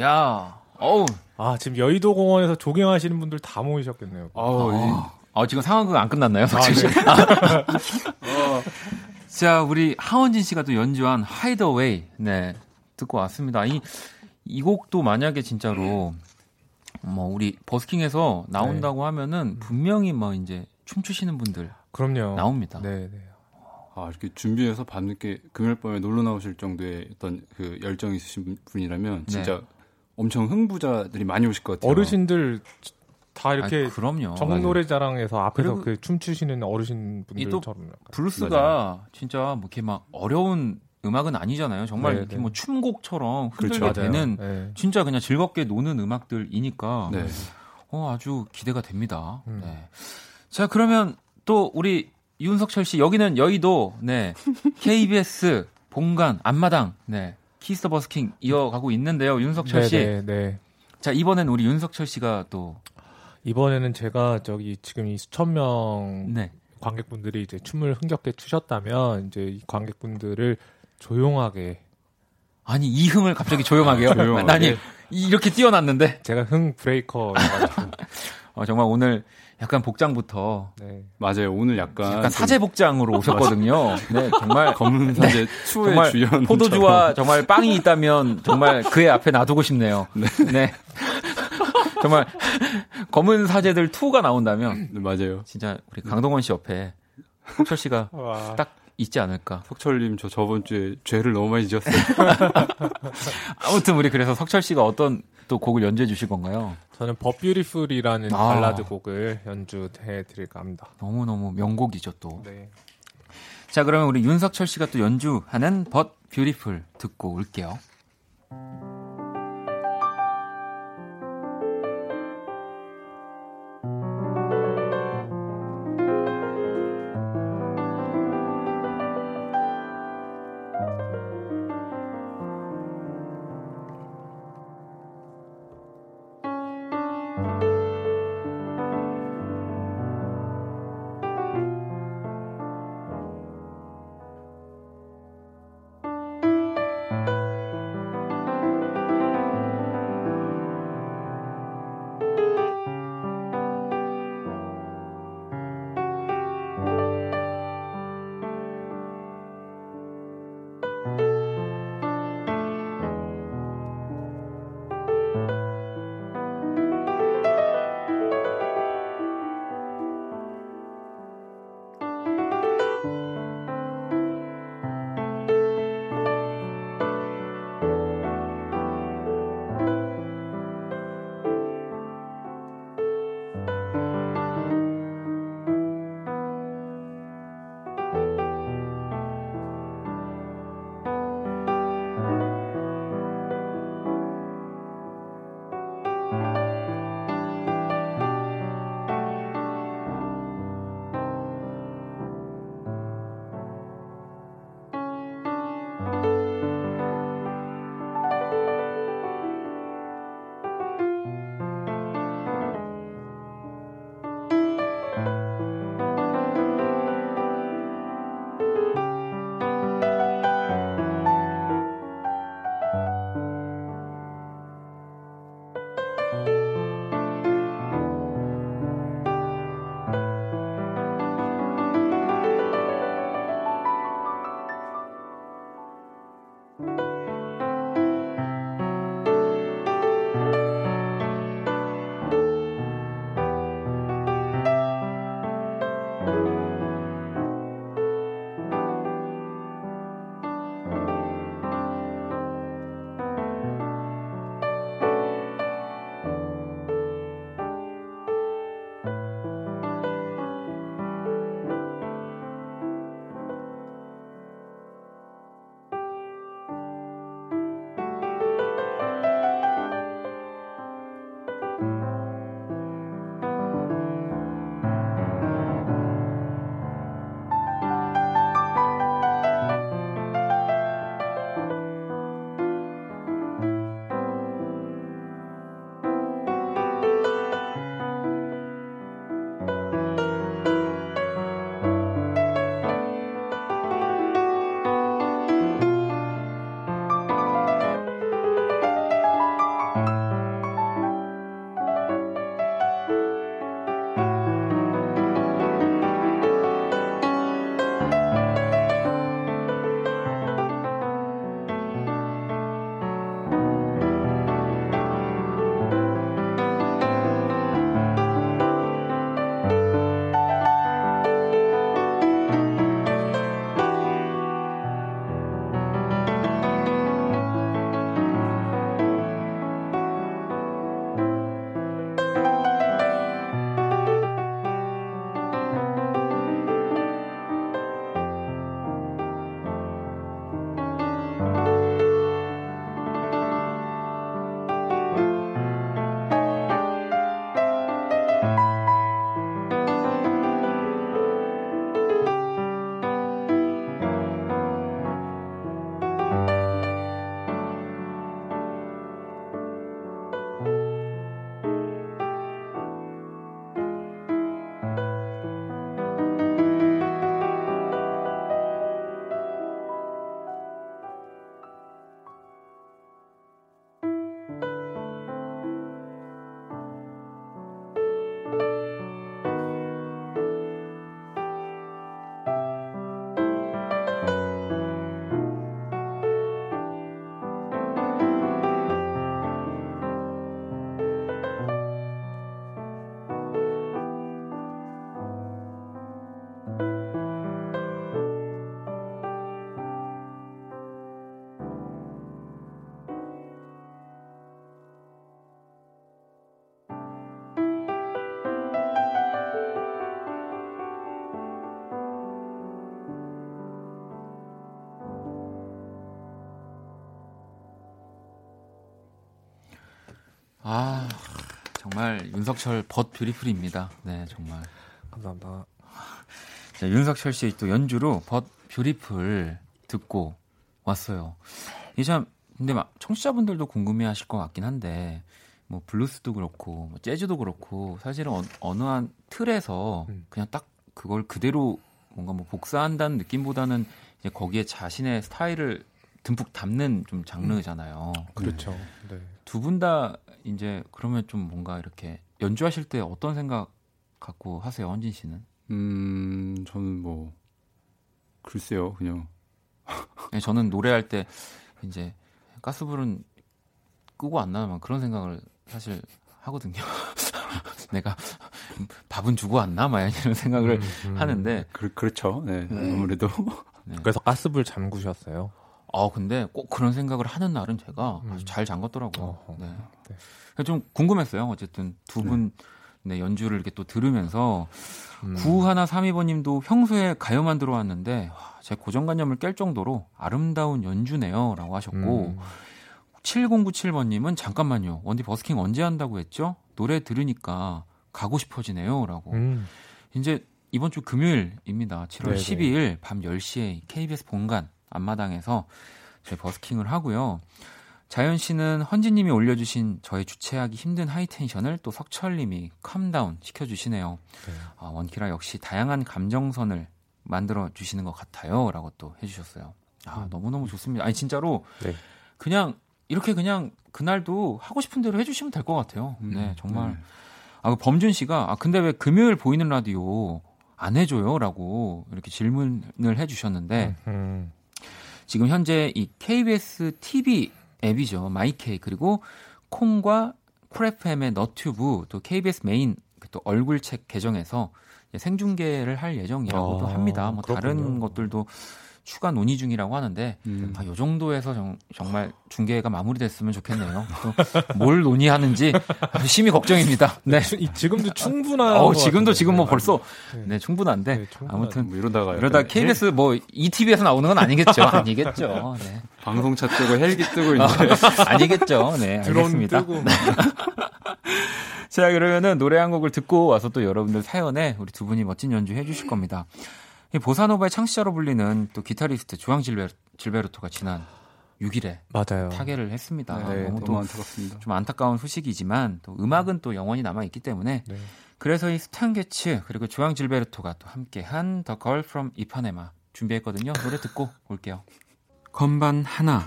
야, 어우, 아 지금 여의도 공원에서 조깅하시는 분들 다 모이셨겠네요. 아우, 이- 아, 지금 상황극 안 끝났나요? 아? 네. 자, 우리 하원진 씨가 또 연주한 하이더웨이, 네, 듣고 왔습니다. 이, 이 곡도 만약에 진짜로, 뭐, 우리 버스킹에서 나온다고 하면은 분명히 뭐 이제 춤추시는 분들 그럼요. 나옵니다. 네, 네. 아, 이렇게 준비해서 밤늦게 금요일 밤에 놀러 나오실 정도의 어떤 그 열정 있으신 분이라면 진짜 엄청 흥부자들이 많이 오실 것 같아요. 어르신들 다 이렇게 아, 그럼요. 전국노래자랑에서 앞에서 그리고 그 춤추시는 어르신 분들처럼. 블루스가 진짜 뭐 이렇게 막 어려운 음악은 아니잖아요. 정말 네, 이렇게 네. 뭐 춤곡처럼 흔들게 그렇죠. 되는 네. 진짜 그냥 즐겁게 노는 음악들이니까 네. 어, 아주 기대가 됩니다. 음. 네. 자, 그러면 또 우리 윤석철 씨 여기는 여의도 네. KBS 본관 앞마당 네. 키스 더 버스킹 이어가고 있는데요. 윤석철 씨. 네, 네, 네. 자, 이번엔 우리 윤석철 씨가 또 이번에는 제가 저기 지금 이 수천 명 네. 관객분들이 이제 춤을 흥겹게 추셨다면 이제 이 관객분들을 조용하게 아니, 이 흥을 갑자기 조용하게요. 조용하게. 아니, 이렇게 띄워놨는데 제가 흥 breaker여가지고 어, 정말 오늘 약간 복장부터 네. 맞아요. 오늘 약간, 약간 사제 복장으로 오셨거든요. 네, 정말 검은 사제 two의 정말 주연 포도주와 정말 빵이 있다면 정말 그의 앞에 놔두고 싶네요. 네. 정말 검은 사제들 2가 나온다면 네, 맞아요. 진짜 우리 강동원 씨 옆에 석철 씨가 와. 딱 있지 않을까. 석철님 저 저번 주에 죄를 너무 많이 지었어요. 아무튼 우리 그래서 석철 씨가 어떤 또 곡을 연주해 주실 건가요? 저는 But Beautiful이라는 아. 발라드 곡을 연주해 드릴까 합니다. 너무너무 명곡이죠 또. 네. 자, 그러면 우리 윤석철 씨가 또 연주하는 But Beautiful 듣고 올게요. 정말 윤석철 But Beautiful입니다. 네, 정말. 감사합니다. 자, 윤석철 씨의 또 연주로 But Beautiful 듣고 왔어요. 이 참, 근데 막 청취자분들도 궁금해 하실 것 같긴 한데, 뭐 블루스도 그렇고, 뭐 재즈도 그렇고, 사실은 어, 어느 한 틀에서 음. 그냥 딱 그걸 그대로 뭔가 뭐 복사한다는 느낌보다는 이제 거기에 자신의 스타일을 듬뿍 담는 좀 장르잖아요. 그렇죠. 네. 두분 다 이제 그러면 좀 뭔가 이렇게 연주하실 때 어떤 생각 갖고 하세요, 헌진 씨는? 음, 저는 뭐 글쎄요, 그냥 네, 저는 노래할 때 이제 가스불은 끄고 안 나면 그런 생각을 사실 하거든요. 내가 밥은 주고 안 남아야 이런 생각을 음, 음. 하는데 그, 그렇죠. 네, 네. 아무래도 그래서 가스불 잠그셨어요. 아 근데 꼭 그런 생각을 하는 날은 제가 음. 아주 잘 잠갔더라고요. 어허. 네. 네. 좀 궁금했어요. 어쨌든 두분 네, 연주를 이렇게 또 들으면서 음. 9132번님도 평소에 가요만 들어왔는데 와, 제 고정관념을 깰 정도로 아름다운 연주네요라고 하셨고 음. 7097번님은 잠깐만요. 원디 버스킹 언제 한다고 했죠? 노래 들으니까 가고 싶어지네요라고. 음. 이제 이번 주 금요일입니다. 7월 네네. 12일 밤 10시에 KBS 본관 앞마당에서 저희 버스킹을 하고요. 자연 씨는 헌지님이 올려주신 저의 주체하기 힘든 하이텐션을 또 석철님이 캄다운 시켜주시네요. 네. 아, 원키라 역시 다양한 감정선을 만들어 주시는 것 같아요.라고 또 해주셨어요. 아 음. 너무 너무 좋습니다. 아니 진짜로 네. 그냥 이렇게 그냥 그날도 하고 싶은 대로 해주시면 될 것 같아요. 음, 네 정말. 네. 아, 그 범준 씨가, 아, 근데 왜 금요일 보이는 라디오 안 해줘요? 라고 이렇게 질문을 해주셨는데, 음. 지금 현재 이 KBS TV 앱이죠. my K, 그리고 콩과 Cool FM의 너튜브, 또 KBS 메인 그또 얼굴책 계정에서 생중계를 할 예정이라고도 아, 합니다. 뭐 다른 그렇군요. 것들도 추가 논의 중이라고 하는데, 음. 아, 요 정도에서 정, 말 중계가 마무리됐으면 좋겠네요. 또 뭘 논의하는지 아주 심히 걱정입니다. 네. 추- 이- 지금도 충분한. 어, 것 지금도. 지금 뭐 벌써 네. 네 충분한데 네. 아무튼 뭐 이러다가 이러다 KBS 뭐 ETV에서 나오는 건 아니겠죠? 아니겠죠? 네. 방송차 뜨고 헬기 뜨고 있는데 아니겠죠? 네, 알겠습니다. 뜨고. 자, 그러면은 노래 한 곡을 듣고 와서 또 여러분들 사연에 우리 두 분이 멋진 연주 해주실 겁니다. 이 보사노바의 창시자로 불리는 또 기타리스트 조항 질베, 질베르토가 지난 6일에 맞아요. 타계를 했습니다. 네, 너무 너무 또 안타깝습니다. 좀 안타까운 소식이지만 또 음악은 또 영원히 남아 있기 때문에 네. 그래서 이 스탄 게츠 그리고 조항 질베르토가 또 함께한 The Girl from 이파네마 준비했거든요. 노래 듣고 올게요. 건반 하나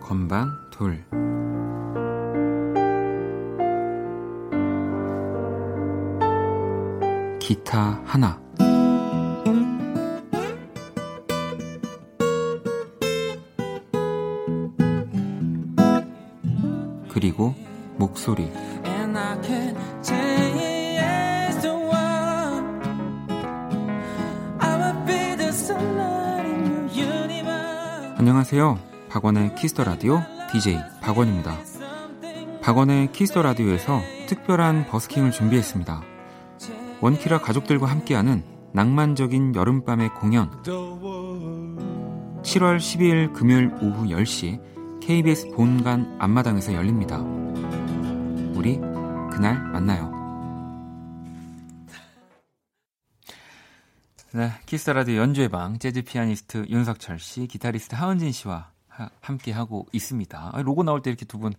건반 둘 기타 하나 그리고 목소리. 안녕하세요. 박원의 Kiss the Radio DJ 박원입니다. 박원의 Kiss the Radio에서 특별한 버스킹을 준비했습니다. 원키라 가족들과 함께하는 낭만적인 여름밤의 공연 7월 12일 금요일 오후 10시 KBS 본관 앞마당에서 열립니다. 우리 그날 만나요. 네, Kiss the Radio 연주의 방 재즈 피아니스트 윤석철 씨, 기타리스트 하헌진 씨와 하- 함께 하고 있습니다. 아, 로고 나올 때 이렇게 두 분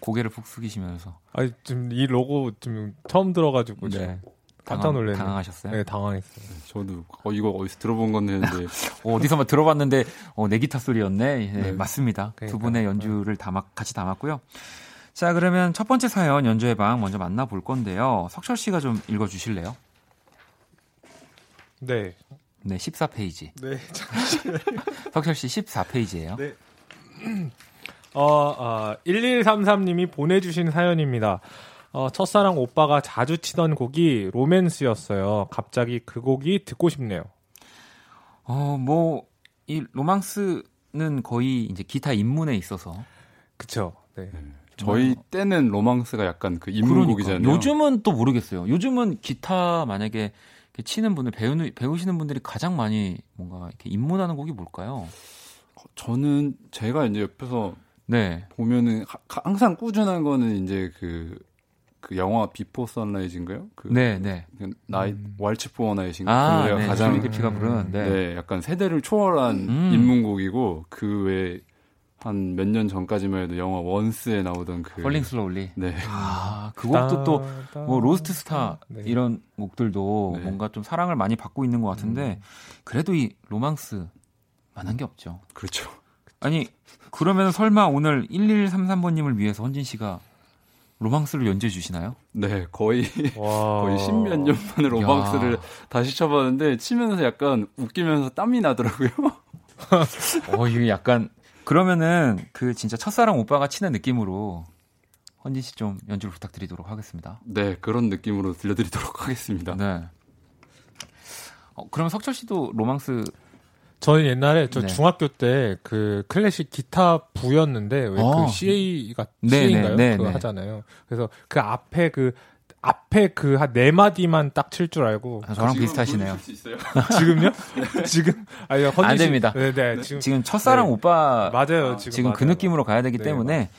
고개를 푹 숙이시면서 아니 지금 이 로고 지금 처음 들어가지고 네. 지금 깜짝 놀랐네요. 당황하셨어요? 네, 당황했어요. 저도 어 이거 어디서 들어본 건데 어, 어디서 막 들어봤는데 어, 내 기타 소리였네. 네, 네. 맞습니다. 두 그러니까요. 분의 연주를 담아, 같이 담았고요. 자, 그러면 첫 번째 사연 연주의 방 먼저 만나 볼 건데요. 석철 씨가 좀 읽어 주실래요? 네. 네, 14페이지. 네. 석철 씨 14페이지예요. 네. 어, 어, 1133님이 보내주신 사연입니다. 어, 첫사랑 오빠가 자주 치던 곡이 로맨스였어요. 갑자기 그 곡이 듣고 싶네요. 어, 뭐, 이 로망스는 거의 이제 기타 입문에 있어서. 그쵸. 네. 저희 때는 로망스가 약간 그 입문곡이잖아요. 그러니까. 요즘은 또 모르겠어요. 요즘은 기타 만약에 치는 분들, 배우, 배우시는 분들이 가장 많이 뭔가 이렇게 입문하는 곡이 뭘까요? 저는 제가 이제 옆에서 네. 보면은 항상 꾸준한 거는 이제 그, 그 영화 Before Sunrise인가요? 그, 네, 네. 그 나이 Waltz for a Night인가? 아, 그거가 네. 가장 델피가 부른 네. 네. 약간 세대를 초월한 음. 입문곡이고 그 외에 한 몇 년 전까지만 해도 영화 Once에 나오던 그 Falling Slowly. 네. 아, 그 곡도 또 뭐 Lost Star 네. 이런 곡들도 네. 뭔가 좀 사랑을 많이 받고 있는 것 같은데 그래도 이 로망스 만한 게 없죠. 그렇죠. 아니 그러면 설마 오늘 1133번 님을 위해서 헌진 씨가 로망스를 연주해 주시나요? 네, 거의 와. 거의 십몇 년 만에 로망스를 야. 다시 쳐봤는데 치면서 약간 웃기면서 땀이 나더라고요. 어 이게 약간 그러면은 그 진짜 첫사랑 오빠가 치는 느낌으로 헌진 씨 좀 연주를 부탁드리도록 하겠습니다. 네, 그런 느낌으로 들려드리도록 하겠습니다. 네. 어, 그럼 석철 씨도 로망스 저는 옛날에 저 네. 중학교 때 그 클래식 기타 부였는데 왜 어. 그 CA가 네, CA인가요? 네, 네, 그거 네. 하잖아요. 그래서 그 앞에 그 앞에 그 한 네 마디만 딱 칠 줄 알고 아, 저랑 비슷하시네요. 지금요? 지금 아니 헌진 안 씨- 됩니다. 네, 네. 지금 지금 첫사랑 네. 오빠 맞아요. 지금, 지금 그 맞아요. 느낌으로 가야 되기 네, 때문에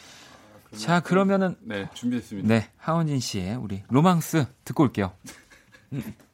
자 그러면은 네, 준비했습니다. 네 하원진 씨의 우리 로망스 듣고 올게요.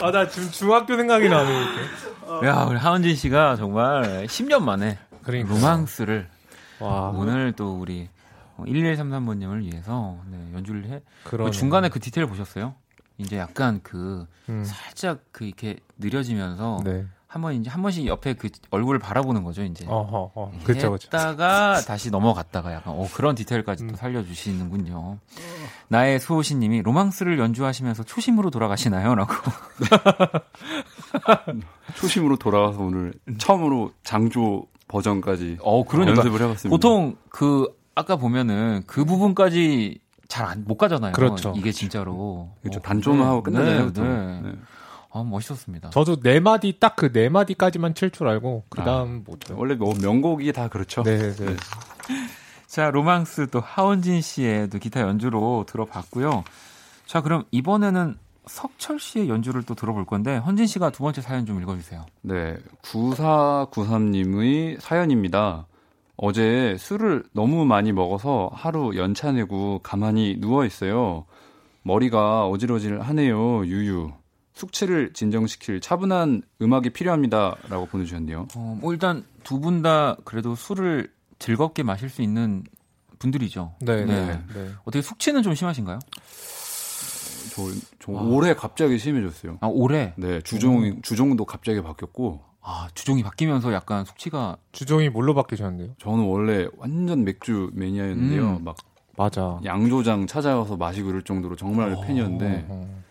아, 나 지금 중학교 생각이 나네. 이렇게. 야 우리 하원진 씨가 정말 10년 만에 그러니까. 로망스를 와. 오늘 또 우리 1133번님을 위해서 네, 연주를 해. 그 중간에 그 디테일 보셨어요? 이제 약간 그 음. 살짝 그 이렇게 느려지면서 네. 한번 이제 한 번씩 옆에 그 얼굴을 바라보는 거죠 이제. 어허, 어. 그쵸, 그쵸. 했다가 다시 넘어갔다가 약간 어, 그런 디테일까지 음. 또 살려주시는군요. 나의 수호신님이 로망스를 연주하시면서 초심으로 돌아가시나요?라고. 초심으로 돌아와서 오늘 처음으로 장조 버전까지 어 그러니까 연습을 해봤습니다. 보통 그 아까 보면은 그 부분까지 잘 못 가잖아요. 그렇죠. 이게 진짜로. 그렇죠. 어, 단조만 네, 하고 끝나잖아요. 네, 보통. 네. 네. 아 멋있었습니다. 저도 네 마디 딱 그 네 마디까지만 칠 줄 알고 그 아. 다음 못 해요. 원래 뭐 명곡이 다 그렇죠. 네, 네. 자 로망스 또 하원진 씨의 또 기타 연주로 들어봤고요. 자 그럼 이번에는 석철 씨의 연주를 또 들어볼 건데 헌진 씨가 두 번째 사연 좀 읽어주세요. 네, 9493님의 사연입니다. 어제 술을 너무 많이 먹어서 하루 연차 내고 가만히 누워 있어요. 머리가 어질어질하네요. 유유. 숙취를 진정시킬 차분한 음악이 필요합니다라고 보내주셨네요. 어, 뭐 일단 두 분 다 그래도 술을 즐겁게 마실 수 있는 분들이죠. 네, 네. 네. 네. 어떻게 숙취는 좀 심하신가요? 저, 저 올해 갑자기 심해졌어요. 아 올해 네, 주종 주종도 갑자기 바뀌었고 아 주종이 바뀌면서 약간 숙취가 주종이 뭘로 바뀌셨는데요? 저는 원래 완전 맥주 매니아였는데요. 음. 막 맞아. 양조장 찾아가서 마시고 이럴 정도로 정말 팬이었는데 어.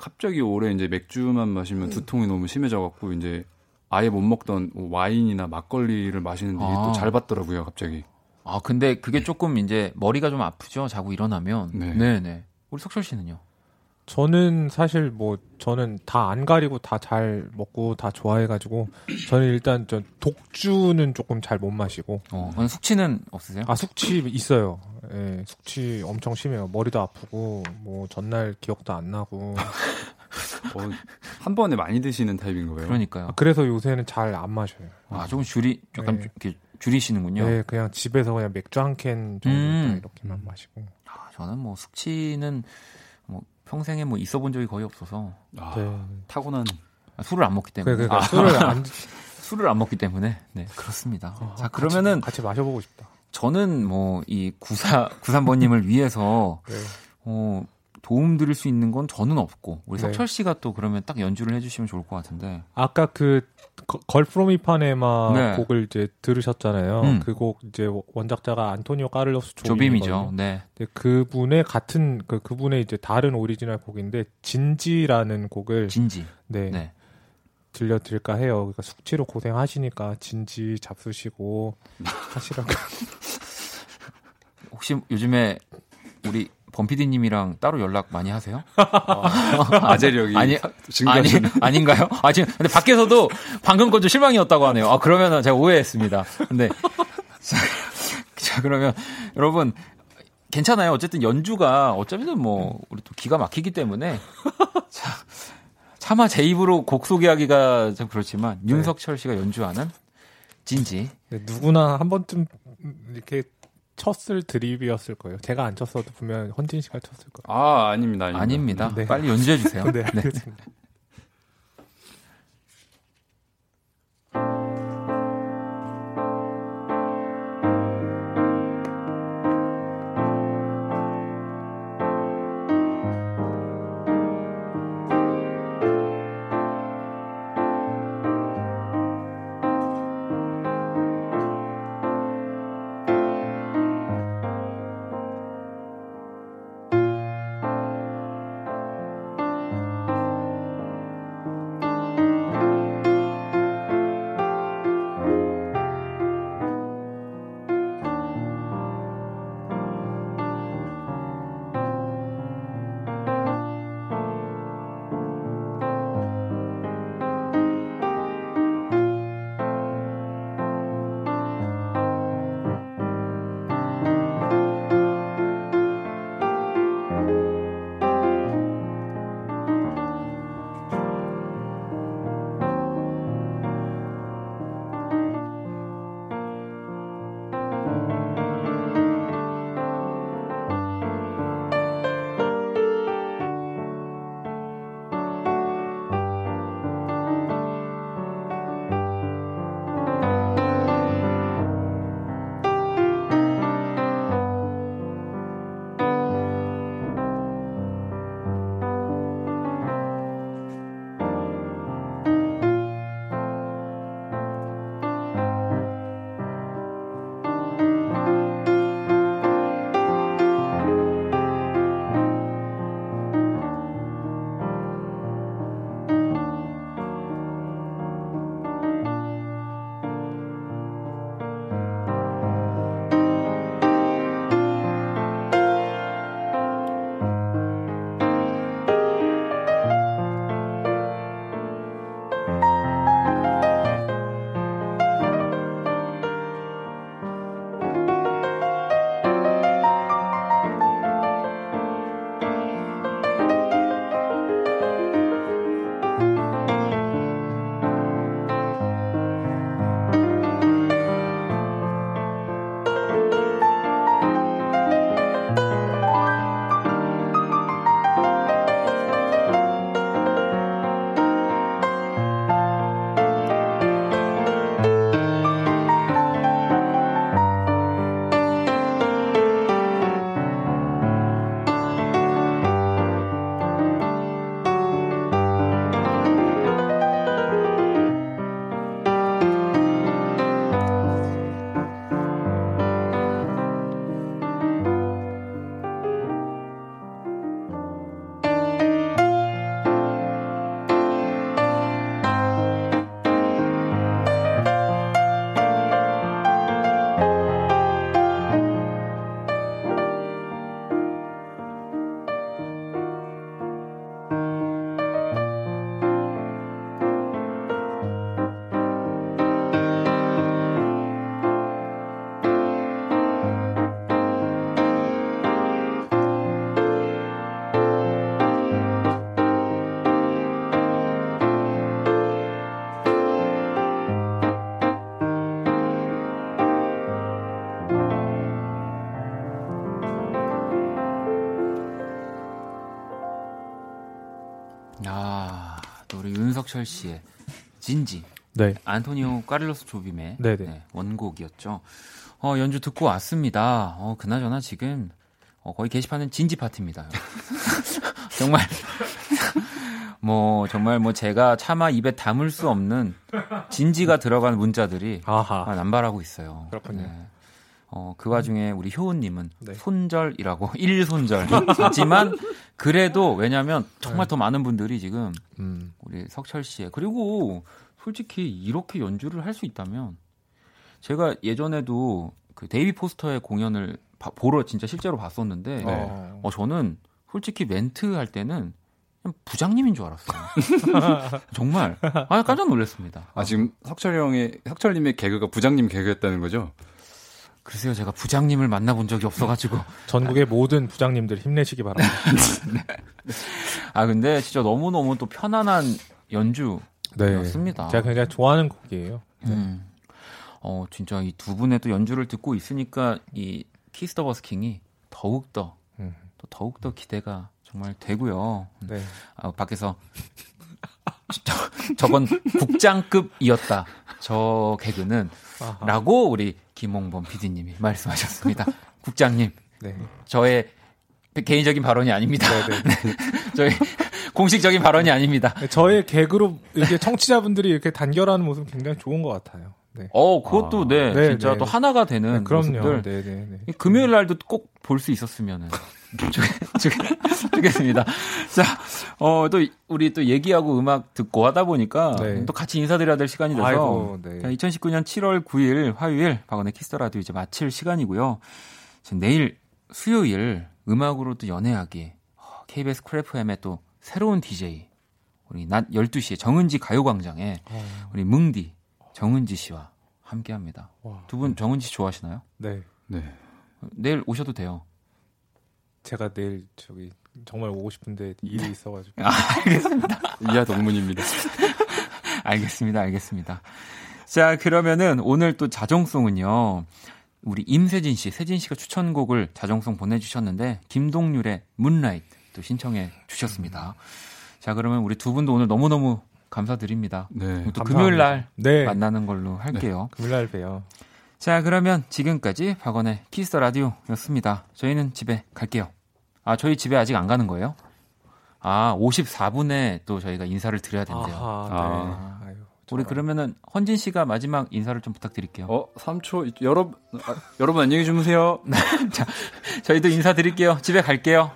갑자기 올해 이제 맥주만 마시면 두통이 너무 심해져 갖고 이제 아예 못 먹던 뭐 와인이나 막걸리를 마시는데 아. 또잘 받더라고요, 갑자기. 아 근데 그게 조금 이제 머리가 좀 아프죠. 자고 일어나면. 네. 네 네. 우리 석철 씨는요? 저는 사실 뭐 저는 다 안 가리고 다 잘 먹고 다 좋아해가지고 저는 일단 저 독주는 조금 잘 못 마시고 어, 숙취는 없으세요? 아 숙취 있어요. 예, 숙취 엄청 심해요. 머리도 아프고 뭐 전날 기억도 안 나고 어, 한 번에 많이 드시는 타입인 거예요. 그러니까요. 아, 그래서 요새는 잘 안 마셔요. 아 조금 줄이 약간 네. 이렇게 줄이시는군요. 네, 그냥 집에서 그냥 맥주 한 캔 정도 음. 이렇게만 마시고. 아, 저는 뭐 숙취는 뭐 평생에 뭐 있어 본 적이 거의 없어서 아, 네. 타고난 아, 술을 안 먹기 때문에 그래, 그러니까 술을 안 술을 안 먹기 때문에 네 그렇습니다. 아, 자 그러면은 같이, 같이 마셔 보고 싶다. 저는 뭐 이 구사 구삼번님을 위해서 네. 어, 도움 드릴 수 있는 건 저는 없고 우리 네. 석철 씨가 또 그러면 딱 연주를 해주시면 좋을 것 같은데 아까 그 Girl from Ipanema 네. 곡을 이제 들으셨잖아요. 음. 그곡 이제 원작자가 안토니오 까를로스 조빔이죠. 조빔이죠. 네. 그분의 같은 그 그분의 이제 다른 오리지널 곡인데 진지라는 곡을 진지. 네, 네. 들려드릴까 해요. 그러니까 숙취로 고생하시니까 진지 잡수시고 하시라고. 혹시 요즘에 우리 범피디님이랑 따로 연락 많이 하세요? 아재력이 아니, 아니 증가하시는 아닌가요? 아 지금 근데 밖에서도 방금 건 좀 실망이었다고 하네요. 아 그러면은 제가 오해했습니다. 근데 자, 자 그러면 여러분 괜찮아요. 어쨌든 연주가 어차피는 뭐 우리 또 기가 막히기 때문에 자, 차마 제 입으로 곡 소개하기가 좀 그렇지만 윤석철 씨가 연주하는 진지 네, 누구나 한 번쯤 이렇게 쳤을 드립이었을 거예요. 제가 안 쳤어도 분명 헌진 씨가 쳤을 거예요. 아 아닙니다 아닙니다. 아닙니다. 네. 빨리 연주해 주세요. 네, 알겠습니다. 김석철 씨의 진지, 네. 안토니오 까를로스 조빔의 네네. 네, 원곡이었죠. 어, 연주 듣고 왔습니다. 어, 그나저나 지금 어, 거의 게시판은 진지 파티입니다. 정말 뭐 정말 뭐 제가 차마 입에 담을 수 없는 진지가 들어간 문자들이 아하. 아, 남발하고 있어요. 그렇군요. 네. 어, 그 와중에 우리 효은님은 네. 손절이라고 일손절 하지만 그래도 왜냐하면 정말 더 많은 분들이 지금 음. 우리 석철 씨의 그리고 솔직히 이렇게 연주를 할 수 있다면 제가 예전에도 그 데이비드 포스터의 공연을 바- 보러 진짜 실제로 봤었는데 네. 어. 어, 저는 솔직히 멘트 할 때는 부장님인 줄 알았어요. 정말 아 깜짝 놀랐습니다. 아 지금 석철 형의 석철님의 개그가 부장님 개그였다는 거죠? 글쎄요 제가 부장님을 만나본 적이 없어가지고 전국의 모든 부장님들 힘내시기 바랍니다. 아 근데 진짜 너무 너무 또 편안한 연주 네. 제가 굉장히 좋아하는 곡이에요. 음. 어, 진짜 이 두 분의 또 연주를 듣고 있으니까 이 키스 더 버스킹이 더욱더 음. 또 더욱더 기대가 정말 되고요. 네. 아, 밖에서 저, 저건 국장급이었다. 저 개그는 아하. 라고 우리 김홍범 PD님이 말씀하셨습니다. 국장님, 네. 저의 개인적인 발언이 아닙니다. 네, 저희 공식적인 발언이 아닙니다. 네. 저의 개그로 이렇게 청취자분들이 이렇게 단결하는 모습 굉장히 좋은 것 같아요. 네. 어, 그것도 아, 네, 네, 진짜 네. 또 하나가 되는 네, 그럼요. 모습들. 네, 네, 네. 이 금요일 날도 꼭 볼 수 있었으면은 주겠습니다. 자, 어, 또 우리 또 얘기하고 음악 듣고 하다 보니까 네. 또 같이 인사드려야 될 시간이 돼서 아이고, 네. 자, 2019년 7월 9일 화요일 박원의 Kiss the Radio 이제 마칠 시간이고요. 지금 내일 수요일 음악으로 또 연애하기 어, KBS Cool FM의 또 새로운 DJ 우리 낮 12시에 정은지 가요광장에 어, 우리 뭉디 정은지 씨와 함께 합니다. 와. 두분 정은지 씨 좋아하시나요? 네. 네. 내일 오셔도 돼요. 제가 내일 저기 정말 오고 싶은데 일이 있어가지고. 아, 알겠습니다. 이하 동문입니다. 알겠습니다. 알겠습니다. 자, 그러면은 오늘 또 자정송은요. 우리 임세진 씨, 세진 씨가 추천곡을 자정송 보내주셨는데 김동률의 문라이트 또 신청해 주셨습니다. 자, 그러면 우리 두 분도 오늘 너무너무 감사드립니다. 네. 또 감사합니다. 금요일 날 네. 만나는 걸로 할게요. 금요일 날 봬요. 자, 그러면 지금까지 박원의 키스 터 라디오였습니다. 저희는 집에 갈게요. 아, 저희 집에 아직 안 가는 거예요? 아, 54분에 또 저희가 인사를 드려야 된대요. 아하, 네. 아. 아유, 우리. 그러면은 헌진 씨가 마지막 인사를 좀 부탁드릴게요. 어, 3초 여러분 아, 여러분 안녕히 주무세요. 저희도 인사드릴게요. 집에 갈게요.